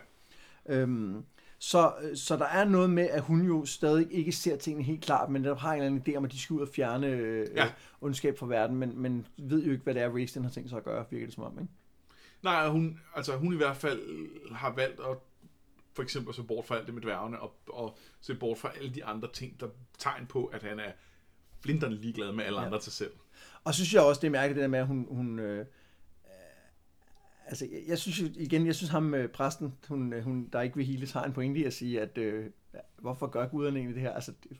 Øhm, så, så der er noget med, at hun jo stadig ikke ser tingene helt klart, men der har en eller anden idé om, at de skal ud og fjerne øh, Ja. ja. ondskab fra verden, men, men ved jo ikke, hvad det er, Raistin har tænkt sig at gøre, virker det som om, ikke? Nej, hun, altså, hun i hvert fald har valgt at for eksempel se bort fra alt det med dværgene, og, og se bort fra alle de andre ting, der tegn på, at han er flinterne ligeglad med alle ja. Andre til selv. Og så synes jeg også, det er mærkeligt, det der med, at hun... hun øh, altså, jeg, jeg synes igen, jeg synes ham, øh, præsten, hun, øh, hun, der ikke vil hele, har en pointe i at sige, at øh, hvorfor gør guderne egentlig det her? Altså, det,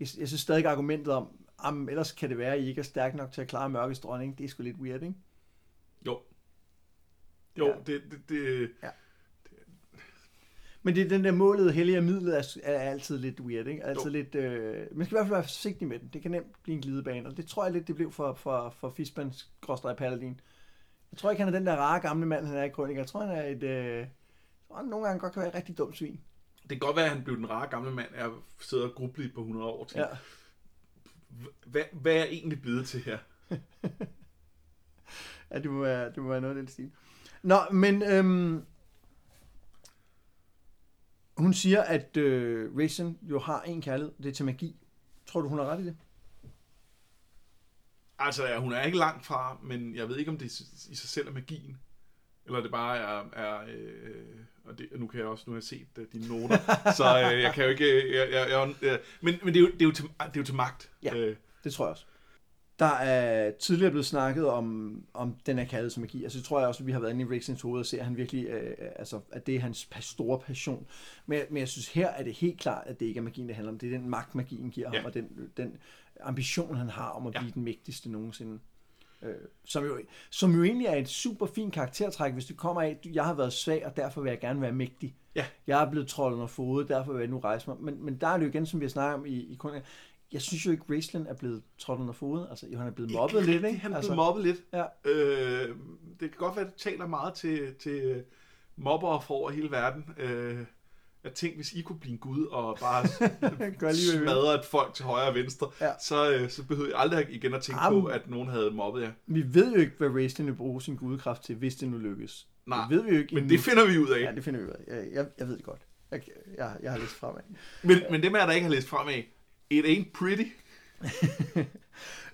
jeg, jeg synes stadig argumentet om, om, ellers kan det være, at I ikke er stærk nok til at klare mørkets dronning, det er sgu lidt weird, ikke? Jo. Jo, ja. det, det, det, Ja. Men det er den der målet, hellige og midlet, er, er altid lidt weird, ikke? Altid Jo. lidt, øh, man skal i hvert fald være forsigtig med den. Det kan nemt blive en glidebane, og det tror jeg lidt, det blev for, for, for Fisbans gråstrej Paladin. Jeg tror ikke, han er den der rare gamle mand, han er i krønik. Jeg tror, han er et... Øh, han nogle gange godt kan være et rigtig dumt svin. Det kan godt være, at han blev den rare gamle mand, jeg sidder og grubler på 100 år til. Ja. Hvad, hvad er egentlig blevet til her? (laughs) Ja, det må være, det må være noget af den stil. Nå, men øhm, hun siger, at øh, Raisin jo har en kærlighed, det er til magi. Tror du, hun har ret i det? Altså, ja, hun er ikke langt fra, men jeg ved ikke, om det i sig selv er magien. Eller det bare er... er øh, og det, nu kan jeg også nu har jeg set uh, dine noter, (laughs) så øh, jeg kan jo ikke... øh, Jeg, jeg, jeg, jeg, men men det, er jo, det, er jo til, det er jo til magt. Ja. Øh, Det tror jeg også. Der er tidligere blevet snakket om, om den er kaldet som magi. Altså, det tror jeg også, at vi har været inde i Rixens hoved og ser, at han virkelig, øh, altså, at det er hans store passion. Men, men jeg synes, her er det helt klart, at det ikke er magien, det handler om. Det er den magt, magien giver ham, Ja. og den, den ambition, han har om at Ja. blive den mægtigste nogensinde. Øh, som, jo, som jo egentlig er et super fint karaktertræk, hvis det kommer af, at jeg har været svag, og derfor vil jeg gerne være mægtig. Ja. Jeg er blevet trollet og fodet, derfor vil jeg nu rejse mig. Men, men der er det jo igen, som vi har snakket om i, i kun, jeg synes jo ikke, Raistlin er blevet trådt under foden. Altså, jo, han er blevet mobbet ikke lidt, ikke? Han er altså, blevet mobbet lidt. Ja. Øh, det kan godt være, at det taler meget til, til mobbere fra over hele verden. Øh, jeg tænkte, hvis I kunne blive en gud og bare (laughs) lige, smadre et folk til højre og venstre, Ja. så, øh, så behøver jeg aldrig igen at tænke Jamen. på, at nogen havde mobbet jer. Vi ved jo ikke, hvad Raistlin vil bruge sin gudekraft til, hvis det nu lykkes. Nej, det ved vi jo ikke Men endnu. det finder vi ud af. Ja, det finder vi ud af. Jeg, jeg, jeg ved det godt. Jeg, jeg, jeg har læst fremad. Men, men det med, at der ikke har læst fremad, it ain't pretty.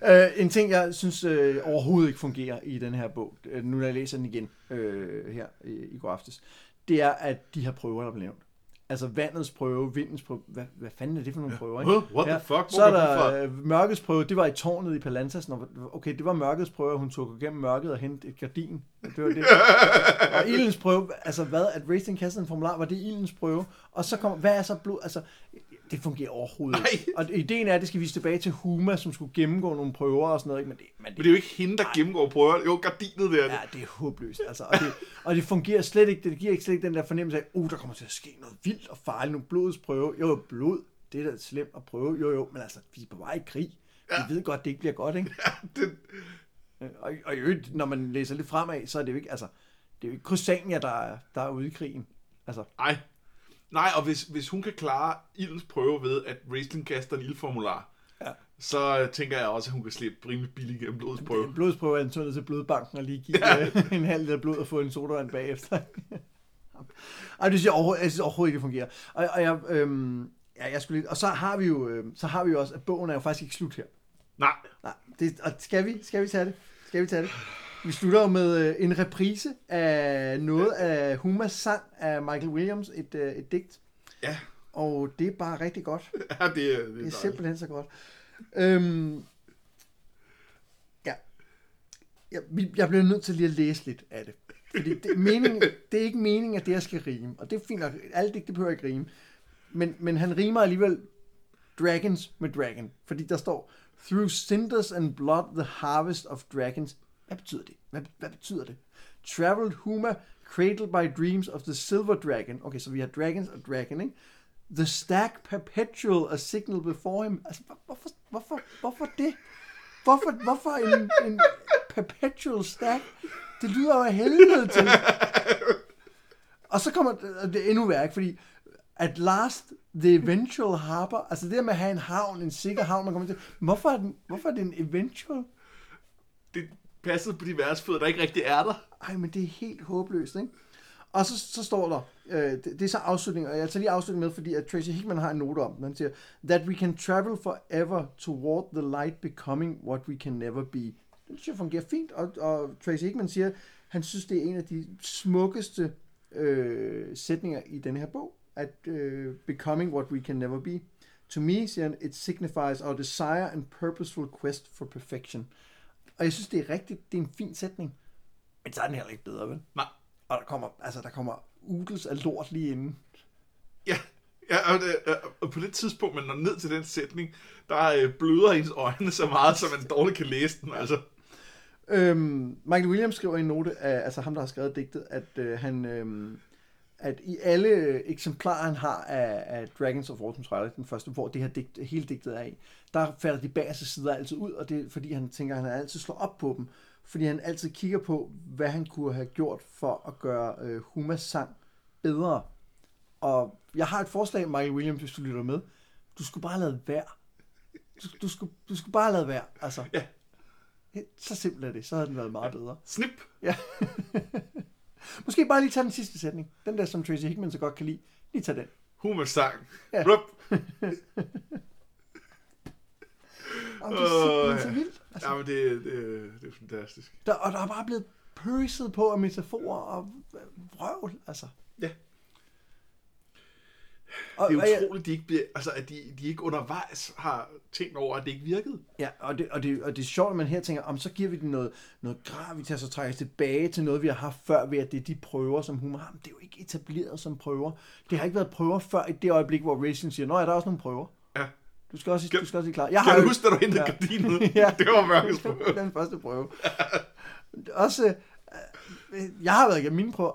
Uh, (laughs) en ting, jeg synes uh, overhovedet ikke fungerer i den her bog, uh, nu når jeg læser den igen uh, her i, i går aftes, det er, at de her prøver, der bliver nævnt. Altså vandets prøve, vindens prøve, hvad, hvad fanden er det for nogle prøver, ikke? What the fuck? Hvor Så er der øh, mørkets prøve, det var i tårnet i Palantas. Når, okay, det var mørkets prøve, hun tog gennem mørket og hentede et gardin. Det var det. (laughs) og ildens prøve, altså hvad, at Racing kastede en formular, var det ildens prøve? Og så kom, hvad er så blod? Altså, det fungerer overhovedet ikke. Og ideen er, at det skal vise tilbage til Huma, som skulle gennemgå nogle prøver og sådan noget. Ikke? Men det, men Men det, det er jo ikke hende, der gennemgår prøver. Jo, gardinet der. ja, det er håbløst. Altså, og, det, og det fungerer slet ikke. Det giver ikke slet ikke den der fornemmelse af, uh, der kommer til at ske noget vildt og farligt. Nogle blodets prøve. Jo, jo, blod, det er da slemt at prøve. Jo, jo, men altså, vi er på vej i krig. Vi ved godt, det ikke bliver godt, ikke? Det, Øh, Og, og i øvrigt, når man læser lidt fremad, så er det jo ikke, altså, det er jo ikke Crysania, der er, der er ude i krigen. Altså, nej. Nej, og hvis, hvis hun kan klare ildens prøve ved, at Raistlin kaster en ildformular, Ja. så øh, tænker jeg også, at hun kan slippe rimelig billigt gennem blodets prøve. en blodsprøve er en ned til blodbanken og lige give ja. en halv liter blod og få en sodavand bagefter. Ej, det synes jeg overhovedet, jeg synes overhovedet ikke, det fungerer. Og, og, jeg, øhm, ja, jeg skulle lige, og så har vi jo, øhm, så har vi jo også, at bogen er jo faktisk ikke slut her. Nej, Nej, det, og skal vi, skal vi tage det? Skal vi tage det? Vi slutter jo med øh, en reprise af noget af Humas sang af Michael Williams, et, øh, et digt. Ja. Og det er bare rigtig godt. (laughs) ja, det, er- det er Det er dejligt. simpelthen så godt. Øhm, ja. Jeg, jeg bliver nødt til lige at læse lidt af det. Fordi det meningen, (laughs) det er ikke meningen, at det her skal rime. Og det er fint nok. Alle digte behøver ikke rime. Men, men han rimer alligevel dragons med dragon. Fordi der står, Through cinders and blood, the harvest of dragons. Hvad betyder det? Hvad, hvad betyder det? Traveled Huma, cradled by dreams of the silver dragon. Okay, så vi har dragons og dragon, ikke? The stack perpetual a signal before him. Altså, hvorfor, hvorfor, hvorfor det? Hvorfor, hvorfor en, en perpetual stack? Det lyder jo af helvede til. Og så kommer det, er endnu værre, ikke? fordi at last, the eventual harbor, altså det der med at have en havn, en sikker havn, man kommer til, hvorfor er, den, hvorfor er det en eventual? Det passet på de værtsfødder, der ikke rigtig er der. Ej, men det er helt håbløst, ikke? Og så, så står der, øh, det, det er så afslutning, og jeg tager lige afslutning med, fordi at Tracy Hickman har en note om den. Han siger, that we can travel forever toward the light becoming what we can never be. Det synes jeg fungerer fint, og, og Tracy Hickman siger, han synes, det er en af de smukkeste øh, sætninger i denne her bog, at øh, becoming what we can never be. To me, siger han, it signifies our desire and purposeful quest for perfection. Og jeg synes, det er rigtigt, det er en fin sætning. Men så er den heller ikke bedre, vel? Nej. Og der kommer, altså, der kommer udels af lort lige inden. Ja, ja og, det, og på det tidspunkt, man når ned til den sætning, der øh, bløder ens øjne så meget, så man dårligt kan læse den. Altså, Øhm, Michael Williams skriver i en note, af, altså ham, der har skrevet digtet, at øh, han, øhm, at i alle eksemplarer, han har af, af Dragons of Autumn Twilight, den første, hvor det her digt, hele digtet er i, der falder de bagerste sider altid ud, og det er fordi, han tænker, at han altid slår op på dem, fordi han altid kigger på, hvad han kunne have gjort for at gøre øh, Humas sang bedre. Og jeg har et forslag, Michael Williams, hvis du lytter med. Du skulle bare lade være. Du, du, skulle, du skulle bare lade være. Altså, Ja. Så simpelt er det. Så havde den været meget bedre. Snip! Ja. (laughs) Måske bare lige tage den sidste sætning. Den der, som Tracy Hickman så godt kan lide. Lige tage den. Hummels sang. Ja. Rup. (laughs) Om det er simpelthen så ja. vildt. Altså, Jamen, det, det, det er fantastisk. der, og der er bare blevet pøset på af metaforer og øh, vrøvl. Altså. Ja. Og, Det er og jeg- utroligt, de ikke bliver, altså, at de, de ikke undervejs har tænkt over, at det ikke virkede. Ja, og det, og, det, og det er sjovt, at man her tænker, om så giver vi den noget, noget gravitas og trækker os tilbage til noget, vi har haft før, ved at det er de prøver, som humor har. Men det er jo ikke etableret som prøver. Det har ikke været prøver før i det øjeblik, hvor Racing siger, nå ja, der er også nogle prøver. Ja. Du skal også, Kan- du skal også lige klar. Jeg Kan du jo- huske, da du hentede Ja. gardinet? (laughs) Ja. Det var mørkets (laughs) prøve. den første prøve. (laughs) også, øh, jeg har været igennem mine prøver.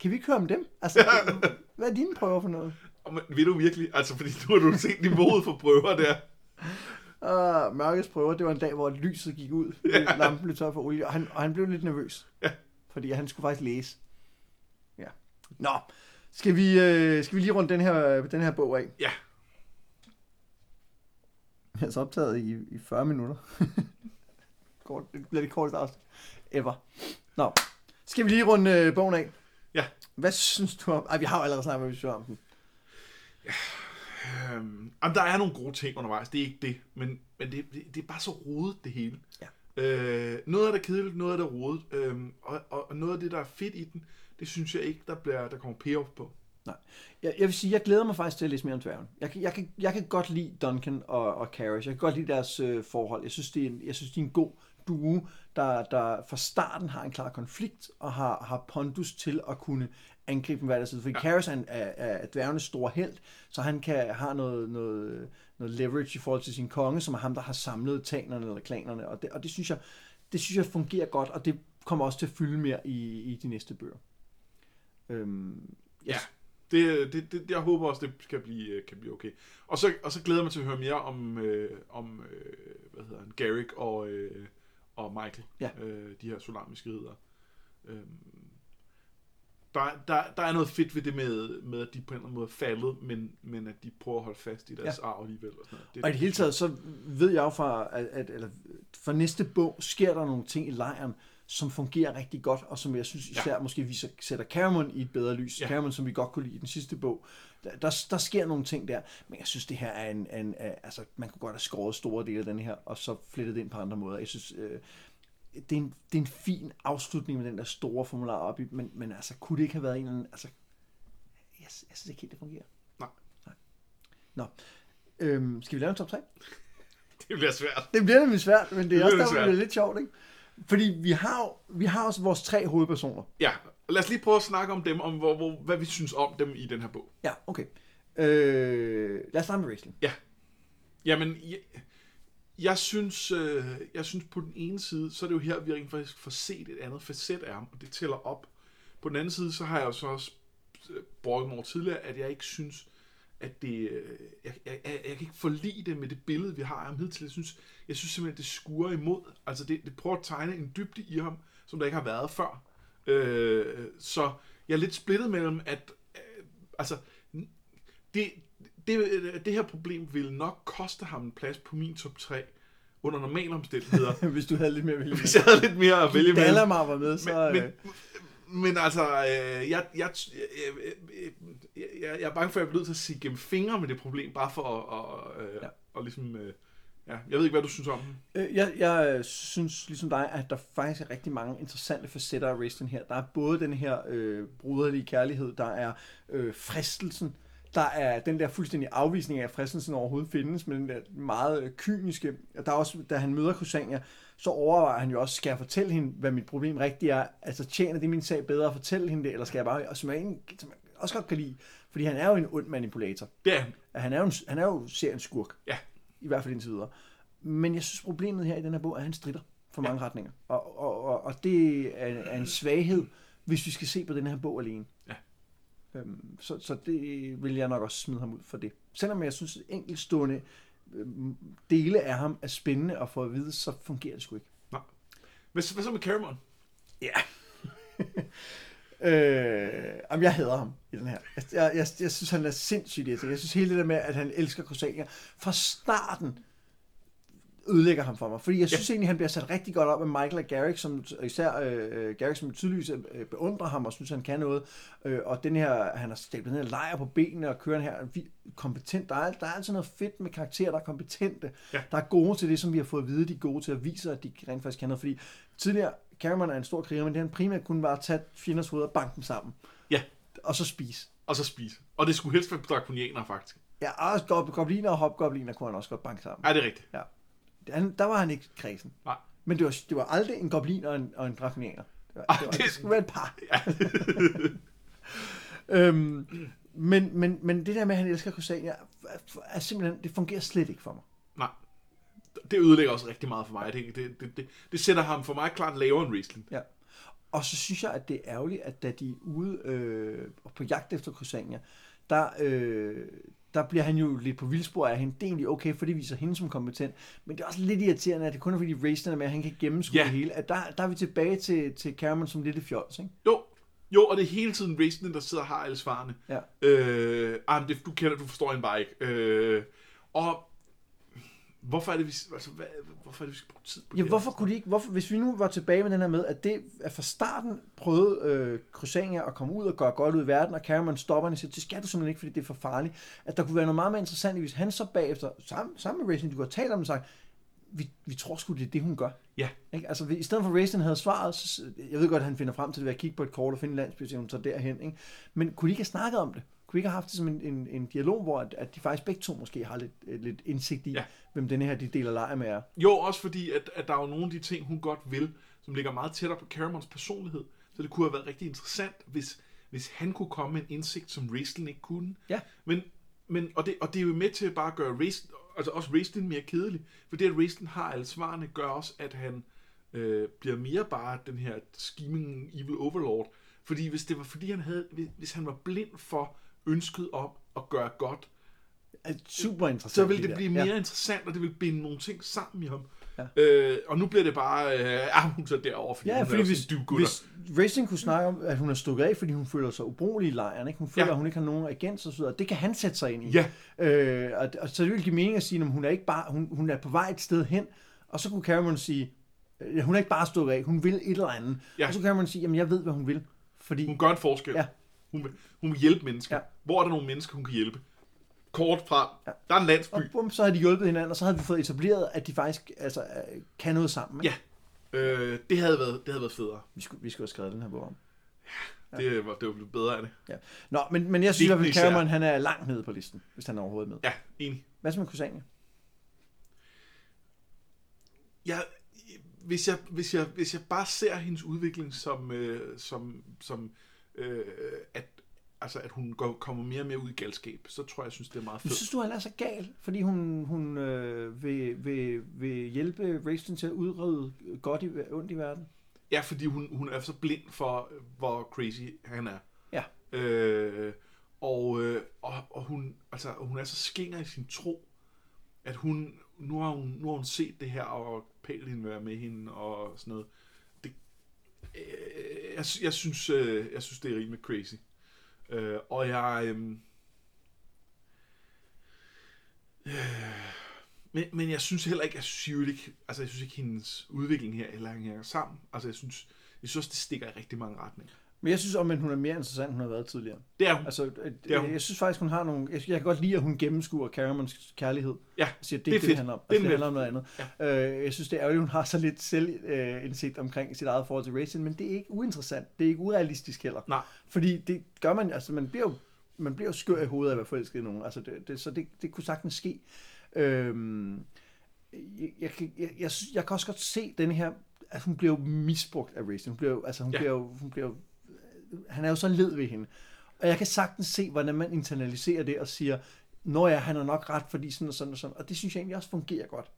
Kan vi ikke høre om dem? Altså, hvad er dine prøver for noget? Men, ved du virkelig? Altså, fordi nu har du set niveauet for prøver der. Uh, (laughs) mørkets prøver, det var en dag, hvor lyset gik ud. (laughs) Ja. Lampen blev tør for olie, og han, og han blev lidt nervøs. Ja. Fordi han skulle faktisk læse. Ja. Nå, skal vi, øh, skal vi lige runde den her, den her bog af? Ja. Jeg har så optaget i, i 40 minutter. (laughs) Kort, det bliver det korteste afsnit ever. Nå, skal vi lige runde øh, bogen af? Ja. Hvad synes du om... Ej, vi har jo allerede snakket, hvad vi synes om den. (sighs) Øhm, jamen, der er nogle gode ting undervejs, det er ikke det, men, men det, det, det er bare så rodet det hele. Ja. Øh, noget af det er kedeligt, noget af det er rodet, øhm, og, og, og noget af det, der er fedt i den, det synes jeg ikke, der, bliver, der kommer payoff på. Jeg, jeg vil sige, jeg glæder mig faktisk til at læse mere om dværgen. Jeg, kan- jeg, kan, jeg kan godt lide Duncan og, og Carish. Jeg kan godt lide deres øh, forhold. Jeg synes, det er en, jeg synes, de er en god duo, der, der fra starten har en klar konflikt og har, har pondus til at kunne angribe dem hver deres side. Fordi ja. Carish er, er, er dværgenes store held, så han kan har noget, noget, noget leverage i forhold til sin konge, som er ham, der har samlet tanerne eller klanerne. Og det, og det synes jeg, det synes jeg fungerer godt, og det kommer også til at fylde mere i, i de næste bøger. Øhm, Ja, det, det, det, jeg håber også, det kan blive, øh, kan blive okay. Og så, og så glæder jeg mig til at høre mere om, øh, om øh, hvad hedder han, Garrick og, øh, og Michael, Ja. øh, de her solamiske ridere. Øhm, der, der, der er noget fedt ved det med, med, at de på en eller anden måde er faldet, men, men at de prøver at holde fast i deres ja. arv alligevel. Og, sådan noget. Det, Og i det hele taget, så ved jeg jo fra, at, at eller, for næste bog sker der nogle ting i lejren, som fungerer rigtig godt, og som jeg synes især ja. måske viser, sætter Cameron i et bedre lys. Ja. Cameron, som vi godt kunne lide i den sidste bog. Der, der, der sker nogle ting der, men jeg synes, det her er en, en, en altså, man kunne godt have skåret store dele af den her, og så flettet det ind på andre måder. Jeg synes, øh, det, er en, det er en fin afslutning med den der store formular op i, men, men altså, kunne det ikke have været en eller anden, altså, jeg, jeg synes ikke helt, det fungerer. Nej. Nej. Nå, øhm, skal vi lave en top 3? (laughs) det bliver svært. Det bliver nemlig svært, men det er Det også bliver der, hvor svært. det er lidt sjovt, ikke? Fordi vi har vi har også vores tre hovedpersoner. Ja, lad os lige prøve at snakke om dem, om hvor, hvor, hvad vi synes om dem i den her bog. Ja, okay. Øh, lad os starte med wrestling. Jamen, jeg, jeg synes, øh, jeg synes på den ene side, så er det jo her, vi rent faktisk får set et andet facet af ham, og det tæller op. På den anden side, så har jeg jo så også øh, brugt mig over tidligere, at jeg ikke synes, at det, øh, jeg, jeg, jeg, jeg kan ikke forlige det med det billede, vi har af ham hidtil. Jeg synes, jeg synes simpelthen, det skurer imod. Altså, det, det prøver at tegne en dybde i ham, som der ikke har været før. Øh, så jeg er lidt splittet mellem, at øh, altså, det, det, det her problem vil nok koste ham en plads på min top 3 under normale omstændigheder. (laughs) Hvis du havde lidt mere vælge Hvis jeg havde lidt mere at vælge med. mellem. Dallamar var med, så... Men, øh, men, men altså, øh, jeg, jeg, jeg, jeg, jeg, er bange for, at jeg bliver nødt til at sige gennem fingre med det problem, bare for at, at, øh, Ja. og ligesom, øh, ja, jeg ved ikke, hvad du synes om den. Øh, jeg, jeg synes ligesom dig, at der faktisk er rigtig mange interessante facetter af wrestling her. Der er både den her øh, bruderlige kærlighed, der er øh, fristelsen, der er den der fuldstændig afvisning af, at fristelsen overhovedet findes, men den der meget øh, kyniske. Der er også, da han møder Kusania, så overvejer han jo også, skal jeg fortælle hende, hvad mit problem rigtigt er? Altså, tjener det min sag bedre at fortælle hende det, eller skal jeg bare... Og som jeg, egentlig- som jeg også godt kan lide, fordi han er jo en ond manipulator. Er han. er jo, en, han er jo seriens skurk. Ja. I hvert fald indtil videre. Men jeg synes, problemet her i den her bog er, at han strider for mange ja. retninger. Og, og, og, og det er, er en svaghed, hvis vi skal se på den her bog alene. Øhm, så, så det vil jeg nok også smide ham ud for det. Selvom jeg synes, at enkeltstående øhm, dele af ham er spændende at få at vide, så fungerer det sgu ikke. Hvad, hvad så med Cameron? Ja. (laughs) øh, jamen, jeg hader ham i den her. Jeg, jeg, jeg, jeg synes, han er sindssygt irriterende. Jeg synes hele det der med, at han elsker Crusania, fra starten ødelægger ham for mig. Fordi jeg synes ja. egentlig, han bliver sat rigtig godt op med Michael og Garrick, som især øh, Garrick, som tydeligvis øh, beundrer ham og synes, han kan noget. Øh, og den her, han har stablet den her lejr på benene og kører den her kompetent. Der er, der er altid noget fedt med karakterer, der er kompetente. Ja. Der er gode til det, som vi har fået at vide, de er gode til at vise, at de rent faktisk kan noget. Fordi tidligere, Cameron er en stor kriger, men det han primært kun var at tage fjenders hoveder og banke dem sammen. Ja. Og så spise. Og så spise. Og det skulle helst være drakonianer, faktisk. Ja, også gob- gobliner og hopgobliner kunne han også godt banke sammen. Ja, det er rigtigt. Han, der var han ikke kredsen. Nej. Men det var, det var aldrig en goblin og en, og en drakonianer. Det, var, Ej, det, var, det- det skulle være et par. Ja. (laughs) Øhm, men, men, men det der med, at han elsker Crusania, er, er simpelthen, det fungerer slet ikke for mig. Nej. Det ødelægger også rigtig meget for mig. Det, det, det, det, det sætter ham for mig klart lavere end Riesling. Ja. Og så synes jeg, at det er ærgerligt, at da de er ude øh, på jagt efter Crusania, der, øh, der bliver han jo lidt på vildspor af hende. Det er egentlig okay, for det viser hende som kompetent. Men det er også lidt irriterende, at det kun er fordi Racing er med, at han kan gennemskue Ja. det hele. At der, der er vi tilbage til, til Cameron som lidt fjols, ikke? Jo, jo, og det er hele tiden Riesling, der sidder og har alle svarene. Ja. Øh, ah, det, du kender, du forstår en bare ikke. Øh, og hvorfor er det, vi, altså, hvad, hvorfor er det, vi skal bruge tid på Ja, det? hvorfor kunne de ikke, hvorfor, hvis vi nu var tilbage med den her med, at det at fra starten prøvede øh, Crusania at komme ud og gøre godt ud i verden, og Cameron stopper og siger, det skal du simpelthen ikke, fordi det er for farligt. At der kunne være noget meget mere interessant, hvis han så bagefter, sammen, sammen med Racing, du kunne have talt om og sagt, vi, vi tror sgu, det er det, hun gør. Ja. Ikke? Altså, i stedet for Racing havde svaret, så, jeg ved godt, at han finder frem til det ved at kigge på et kort og finde en landsby, så hun tager derhen. Ikke? Men kunne de ikke have snakket om det? Kunne vi ikke have haft det som en, en, en dialog, hvor at, at de faktisk begge to måske har lidt, lidt indsigt i, Ja. hvem denne her, de deler lejr med er? Jo, også fordi, at, at der er jo nogle af de ting, hun godt vil, som ligger meget tættere på Caramons personlighed. Så det kunne have været rigtig interessant, hvis, hvis han kunne komme med en indsigt, som Raistlin ikke kunne. Ja. Men, men og, det, og det er jo med til at bare gøre Raistlin, altså også Raistlin mere kedelig. For det, at Raistlin har alle svarene, gør også, at han øh, bliver mere bare den her scheming evil overlord. Fordi hvis det var fordi, han havde, hvis han var blind for ønsket om at gøre godt, er super interessant. så vil det der. blive mere ja. interessant, og det vil binde nogle ting sammen i ham. Ja. Øh, og nu bliver det bare, øh, ah, hun så derovre, fordi Ja, hun fordi er hvis, hvis Racing kunne snakke om, at hun er stukket af, fordi hun føler sig ubrugelig i lejren, ikke? hun føler, Ja. at hun ikke har nogen agent og så videre. Det kan han sætte sig ind i. Ja. Øh, og, og, så det vil give mening at sige, at hun er ikke bare, hun, hun er på vej et sted hen, og så kunne Cameron sige, øh, hun er ikke bare stukket af, hun vil et eller andet. Ja. Og så kunne Cameron sige, jamen jeg ved, hvad hun vil. Fordi, Hun gør en forskel. Ja. Hun, vil, hun vil hjælpe mennesker. Ja. Hvor er der nogle mennesker, hun kan hjælpe? Kort fra, Ja. der er en landsby. og bum, så har de hjulpet hinanden, og så havde vi fået etableret, at de faktisk altså, kan noget sammen. Ikke? Ja. Øh, det, havde været, det havde været federe. Vi, skulle, vi skulle have skrevet den her bog om. Ja. Det, var, det var blevet bedre af det. Nå, men, men jeg synes i hvert fald. Cameron han er langt nede på listen, hvis han er overhovedet med. Ja, enig. Hvad så med Kusania? Jeg, hvis, jeg, hvis, jeg, hvis jeg bare ser hendes udvikling som, øh, som, som øh, at, altså, at hun går, kommer mere og mere ud i galskab, så tror jeg, jeg synes, det er meget Men fedt. synes du, han er så gal, fordi hun, hun øh, vil, vil, vil hjælpe Racing til at udrydde godt i, ondt i verden? Ja, fordi hun, hun er så blind for, hvor crazy han er. Ja. Øh, og, øh, og, og hun, altså, hun er så skinger i sin tro, at hun, nu har hun, nu har hun set det her, og Palin vil være med hende, og sådan noget. Øh, jeg, jeg, synes, øh, jeg synes, det er rimelig crazy. Øh, og jeg... Øh, øh, men, men jeg synes heller ikke, at synes ikke, altså jeg synes ikke, hendes udvikling her heller hænger sammen. Altså jeg synes, jeg synes også, det stikker i rigtig mange retninger. Men jeg synes om, at hun er mere interessant, end hun har været tidligere. Det er hun. Altså, er jeg, hun. jeg synes faktisk, hun har nogle... Jeg, jeg kan godt lide, at hun gennemskuer Caramons kærlighed. Ja, siger, det, det er er det, det handler om. Det er Altså, det handler om noget andet. Ja. Øh, jeg synes, det er ærgerligt, at hun har så lidt selvindsigt omkring sit eget forhold til racing, men det er ikke uinteressant. Det er ikke urealistisk heller. Nej. Fordi det gør man... Altså, man bliver jo, man bliver jo skør i hovedet af at være forelsket i nogen. Altså, det, det, så det, det kunne sagtens ske. Øhm, jeg, jeg, jeg, jeg, jeg kan også godt se den her... At hun bliver jo misbrugt af racing. Hun bliver jo, altså, hun ja. bliver jo, hun bliver jo, han er jo så led ved hende. Og jeg kan sagtens se, hvordan man internaliserer det og siger, når ja, han er nok ret, fordi sådan og sådan og sådan. Og det synes jeg egentlig også fungerer godt.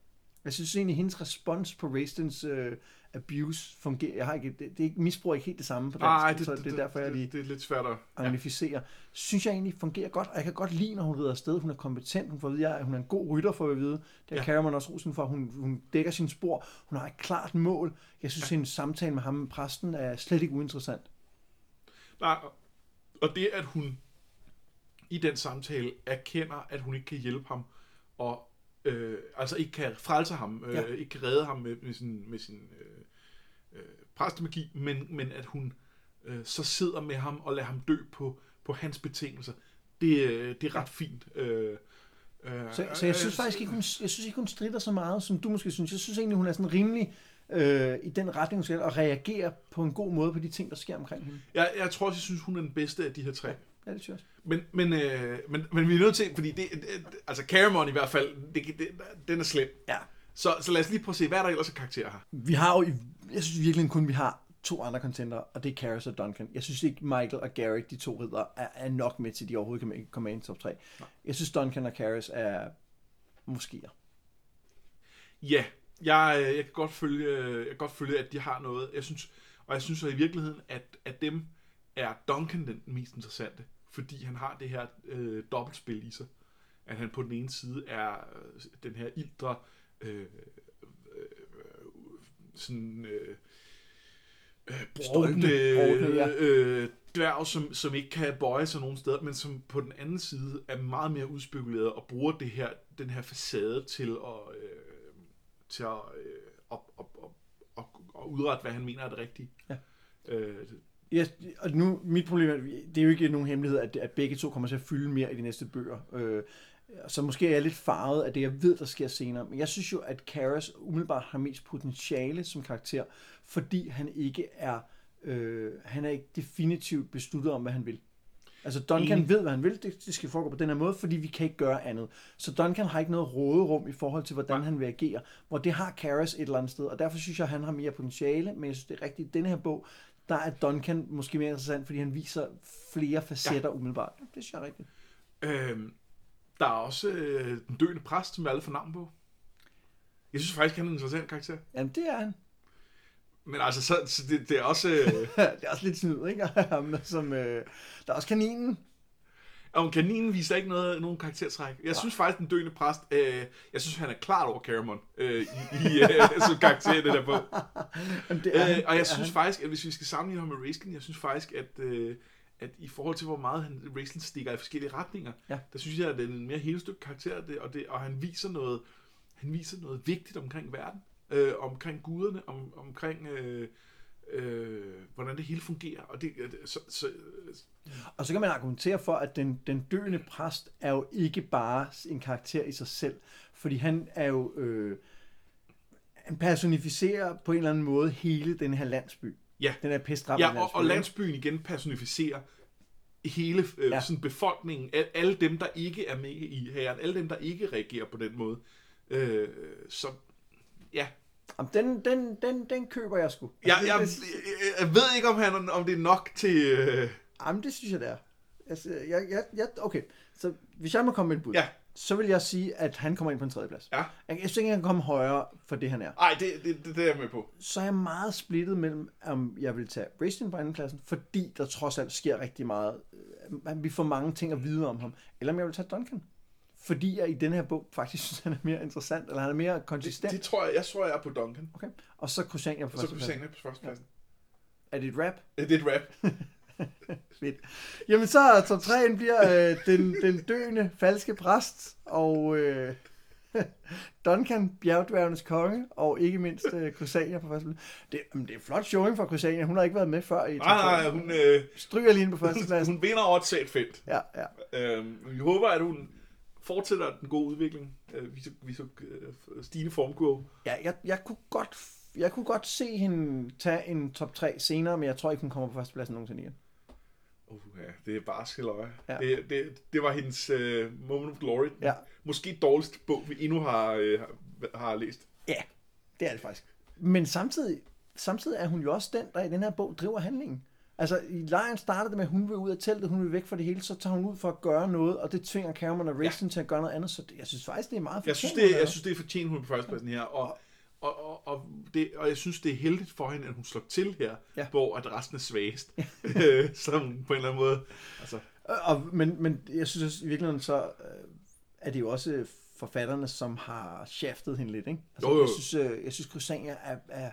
Jeg synes egentlig, at hendes respons på Raistens øh, abuse fungerer. Jeg har ikke, det, det er ikke, misbrug er ikke helt det samme på dansk, Nej, det, så det, det er derfor, jeg lige det, det er lidt svært at... Ja. magnificere. Synes jeg egentlig fungerer godt, og jeg kan godt lide, når hun rider afsted. Hun er kompetent, hun får at vide, at hun er en god rytter, for at vide. Det har Ja. ja. Cameron også rosen for. Hun, hun dækker sine spor. Hun har et klart mål. Jeg synes, ja. hendes samtale med ham, præsten, er slet ikke uinteressant. Nej, og det, at hun i den samtale erkender, at hun ikke kan hjælpe ham, og øh, altså ikke kan frelse ham, øh, Ja. ikke kan redde ham med, med sin, med sin øh, øh, præstemagi, men, men at hun øh, så sidder med ham og lader ham dø på, på hans betingelser. Det, øh, det er ret fint. Øh, øh, Så, så jeg synes faktisk ikke, hun, jeg synes ikke, hun strider så meget, som du måske synes. Jeg synes egentlig, hun er sådan rimelig øh, i den retning, hun skal, og reagerer på en god måde på de ting, der sker omkring hende. Jeg, jeg tror også, jeg synes, hun er den bedste af de her tre. Ja, det synes jeg. Men, men, øh, men, men vi er nødt til, fordi det, det altså Caramon i hvert fald, det, det, den er slem. Ja. Så, så lad os lige prøve at se, hvad er der ellers af karakterer her? Vi har jo, jeg synes virkelig kun, vi har to andre contender, og det er Karras og Duncan. Jeg synes ikke, Michael og Garrett, de to ridder, er, er nok med til, at de overhovedet kan komme ind i top 3. Jeg synes, Duncan og Karras er moskéer. Ja, jeg, øh, jeg, kan godt følge, øh, jeg kan godt følge, at de har noget. Jeg synes, og jeg synes så i virkeligheden, at, at dem er Duncan den mest interessante, fordi han har det her øh, dobbeltspil i sig. At han på den ene side er øh, den her ildre, øh, øh, sådan øh, øh, brodende, ja. øh, dværg, som, som ikke kan bøje sig nogen steder, men som på den anden side er meget mere udspekuleret og bruger det her, den her facade til at, øh, til at, øh, at, at, at, at, at udrette, hvad han mener er det rigtige. Ja. Øh, Ja, og nu, mit problem er, det er jo ikke nogen hemmelighed, at, at begge to kommer til at fylde mere i de næste bøger. Øh, så måske er jeg lidt farvet af det, jeg ved, der sker senere. Men jeg synes jo, at Karras umiddelbart har mest potentiale som karakter, fordi han ikke er, øh, han er ikke definitivt besluttet om, hvad han vil. Altså Duncan Enig. ved, hvad han vil. Det, det skal foregå på den her måde, fordi vi kan ikke gøre andet. Så Duncan har ikke noget råderum i forhold til, hvordan Nej. han vil agere. Hvor det har Karras et eller andet sted. Og derfor synes jeg, han har mere potentiale. Men jeg synes, det er rigtigt. I denne her bog, der er Duncan måske mere interessant, fordi han viser flere facetter ja. umiddelbart. Det synes jeg er rigtigt. øh, der er også øh, den døende præst, som alle får navn på. Jeg synes faktisk, han er en interessant karakter. Jamen, det er han. Men altså, så, så det, det er også... Øh, (laughs) det er også lidt snyd, ikke? (laughs) Som, øh, der er også kaninen. Og kaninen viser ikke noget, nogen karaktertræk. Jeg synes faktisk, den døende præst, øh, jeg synes, han er klart over Caramon øh, i, i øh, (laughs) som karakter det der bog. Jamen, det er Øh, han. og jeg synes faktisk, at hvis vi skal sammenligne ham med Raistlin, jeg synes faktisk, at, øh, at i forhold til, hvor meget han, Raistlin stikker i forskellige retninger, Ja. der synes jeg, at det er en mere hele stykke karakter, det, og, det, og han viser noget, han viser noget vigtigt omkring verden, øh, omkring guderne, om, omkring øh, øh, hvordan det hele fungerer. Og det, øh, så, så, Og så kan man argumentere for, at den, den døende præst er jo ikke bare en karakter i sig selv, fordi han er jo, øh, han personificerer på en eller anden måde hele den her landsby. Ja. Den her pestramte Ja, og, landsby. og landsbyen igen personificerer hele øh, Ja. sådan befolkningen, al, alle dem, der ikke er med i hæren, alle dem, der ikke reagerer på den måde. Øh, så ja, Jamen, den, den, den, den køber jeg sgu. jeg, Altså, jeg, det, jeg, jeg ved ikke, om, han, om det er nok til... Øh, Jamen, det synes jeg, det er. Altså, jeg, jeg, jeg, okay, så hvis jeg må komme med et bud, Ja. så vil jeg sige, at han kommer ind på en tredje plads. ja, Jeg, jeg synes ikke, han kan komme højere for det, han er. ej, det, det, det, det er jeg med på. så er jeg meget splittet mellem, om jeg vil tage Racing på andenpladsen, fordi der trods alt sker rigtig meget. Øh, Vi får mange ting at vide om ham. Eller om jeg vil tage Duncan. Fordi jeg i den her bog faktisk (laughs) synes, han er mere interessant, eller han er mere konsistent. Det, det tror jeg, jeg tror, jeg er på Duncan. Okay. Og så Kusania på Og så. Sane på førstepladsen. Er det et rap? Det er et rap. (laughs) Fedt. Jamen så top 3 bliver øh, den, den døende falske præst, og øh, (laughs) Duncan, bjergdværgenes konge, og ikke mindst øh, Kusania på første. Det, det er flot showing for Kusania. Hun har ikke været med før i Nej, nej, hun, øh, Stryger lige ind på første plads. hun vinder over et sæt felt. Ja, ja. Øh, vi håber, at hun fortsætter den gode udvikling. Øh, vi så, vi så øh, stigende formkurve. Ja, jeg, jeg, kunne godt, jeg kunne godt se hende tage en top 3 senere, men jeg tror ikke, hun kommer på førstepladsen nogensinde igen. Uh, ja, det er bare skilløje. Ja. Det, det, det var hendes uh, moment of glory. Ja. Måske dårligste bog, vi endnu har, uh, har, har læst. Ja, det er det faktisk. Men samtidig, samtidig er hun jo også den, der i den her bog driver handlingen. Altså, i lejen starter det med, at hun vil ud af teltet, hun vil væk fra det hele, så tager hun ud for at gøre noget, og det tvinger Cameron og Raisin ja. til at gøre noget andet, så det, jeg synes faktisk, det er meget Jeg synes, fortjent, det, jeg synes, det er fortjent, hun er på førstepladsen her, og, og, og, og, det, og jeg synes, det er heldigt for hende, at hun slår til her, Ja. hvor at resten er svagest. Ja. (laughs) Som på en eller anden måde. Altså, Og, men, men jeg synes også, i virkeligheden så øh, er det jo også forfatterne, som har shaftet hende lidt, ikke? Altså, Jo, jo. Jeg synes, øh, jeg synes Christiania er, er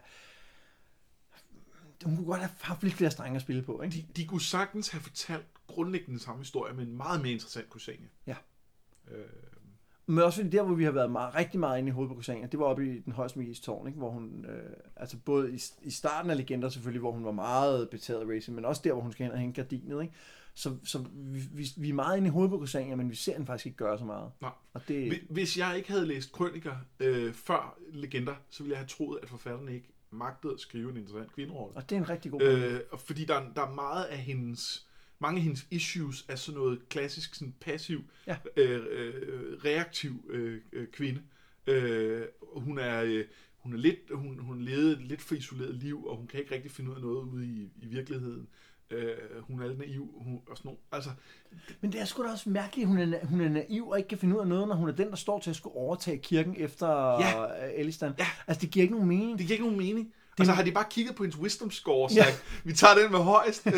hun kunne godt have haft lidt flere strenge at spille på, ikke? de, de kunne sagtens have fortalt grundlæggende den samme historie, men en meget mere interessant Kusania. Ja. Øh, Men også fordi der, hvor vi har været meget, rigtig meget inde i hovedet på Christiania, det var oppe i den højst magiske tårn, ikke? hvor hun, øh, altså både i, i starten af Legender selvfølgelig, hvor hun var meget betaget af racing, men også der, hvor hun skal hen og hænge gardinet, ikke? Så, så vi, vi, vi er meget inde i hovedet på Christiania, men vi ser hende faktisk ikke gøre så meget. nej. Og det, Hvi- Hvis jeg ikke havde læst krøniker øh, før Legender, så ville jeg have troet, at forfatterne ikke magtede at skrive en interessant kvinderolle. og det er en rigtig god øh, og fordi der, er- der er meget af hendes, mange af hendes issues er sådan noget klassisk, sådan passiv, Ja. øh, øh, reaktiv øh, øh, kvinde. Øh, hun er, øh, hun er lidt, hun, hun levede et lidt for isoleret liv, og hun kan ikke rigtig finde ud af noget ude i, i virkeligheden. Øh, hun er lidt naiv, hun, og sådan noget. Altså, Men det er sgu da også mærkeligt, at hun er, hun er naiv og ikke kan finde ud af noget, når hun er den, der står til at skulle overtage kirken efter Ja. ja. Elistan. Ja. Altså, det giver ikke nogen mening. det giver ikke nogen mening. Det... Altså har de bare kigget på hendes wisdom score og Ja. sagt, vi tager den med højst. Øh,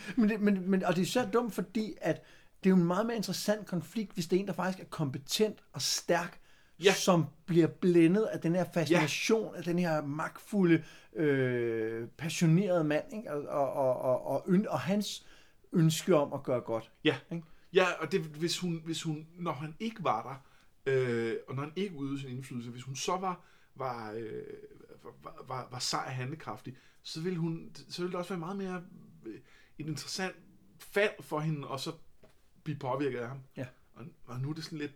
(laughs) Men, det, men, men, og det er så dumt, fordi at det er jo en meget mere interessant konflikt, hvis det er en, der faktisk er kompetent og stærk, Ja. som bliver blændet af den her fascination, ja. af den her magtfulde, øh, passionerede mand, ikke? Og, og, og, og, og, og hans ønske om at gøre godt. Ja, Ikke? ja og det, hvis, hun, hvis hun, når han ikke var der, øh, og når han ikke udøvede sin indflydelse, hvis hun så var, var, øh, var, var, var sej og handlekraftig, så ville, hun, så ville det også være meget mere øh, et interessant fald for hende, og så blive påvirket af ham. Ja. Og, og nu er det sådan lidt,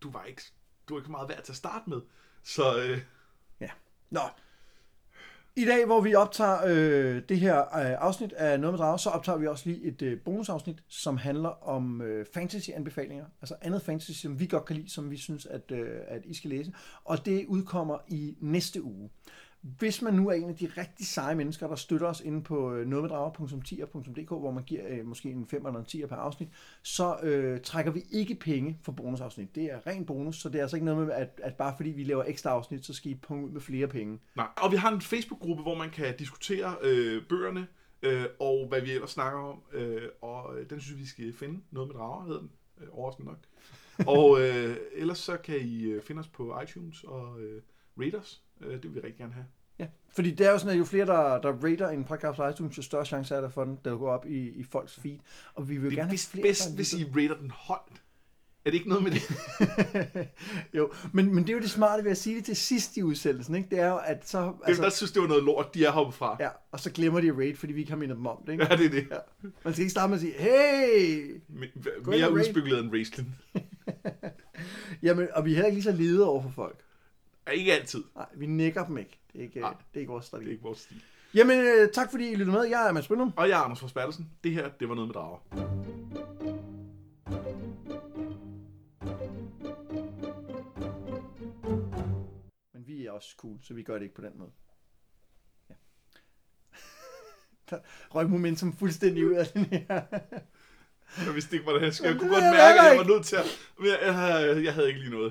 du var ikke, du var ikke meget værd til at starte med. Så øh, Ja. Nå. I dag, hvor vi optager øh, det her øh, afsnit af Noget med Drager, så optager vi også lige et øh, bonusafsnit, som handler om øh, fantasy-anbefalinger. Altså andet fantasy, som vi godt kan lide, som vi synes, at, øh, at I skal læse. Og det udkommer i næste uge. Hvis man nu er en af de rigtig seje mennesker, der støtter os inde på øh, nogetmeddrager.10.dk, hvor man giver øh, måske en 5 eller en 10 per afsnit, så øh, trækker vi ikke penge for bonusafsnit. Det er ren bonus, så det er altså ikke noget med, at, at bare fordi vi laver ekstra afsnit, så skal I punge ud med flere penge. Nej. Og vi har en Facebook-gruppe, hvor man kan diskutere øh, bøgerne, øh, og hvad vi ellers snakker om. Øh, og øh, den synes vi skal finde. Noget med drager hedder den, øh, overraskende nok. (laughs) og øh, ellers så kan I øh, finde os på iTunes og øh, rate os. Øh, det vil vi rigtig gerne have. Ja, fordi det er jo sådan, at jo flere, der, der rater en podcast på iTunes, jo større chance er der for den, der går op i, i folks feed. Og vi vil Det gerne er have vist flere, bedst, hvis I rater den højt. Er det ikke noget med det? (laughs) jo, men, men det er jo det smarte ved at sige det til sidst i udsendelsen, ikke? Det er jo, at så... Altså, Dem, der synes, det var noget lort, de er hoppet fra. ja, og så glemmer de at rate, fordi vi ikke har mindet dem om det, ikke? Ja, det er det. Ja. Man skal ikke starte med at sige, hey! Me- Mere udspekuleret end wrestling. (laughs) Jamen, og vi er heller ikke lige så lede over for folk. Ja, ikke altid. Nej, vi nikker dem ikke. Det er ikke, Nej. det er ikke vores Det er strategi. ikke vores stil. Jamen, øh, tak fordi I lyttede med. Jeg er Mads Brynum. Og jeg er Anders Forsbergelsen. Det her, det var noget med drager. Men vi er også cool, så vi gør det ikke på den måde. Ja. Der (laughs) røg momentum fuldstændig ud af den her. Jeg vidste ikke, hvordan jeg skulle. Jeg kunne godt mærke, at jeg var nødt til at... Men Jeg, jeg, jeg, jeg havde ikke lige noget.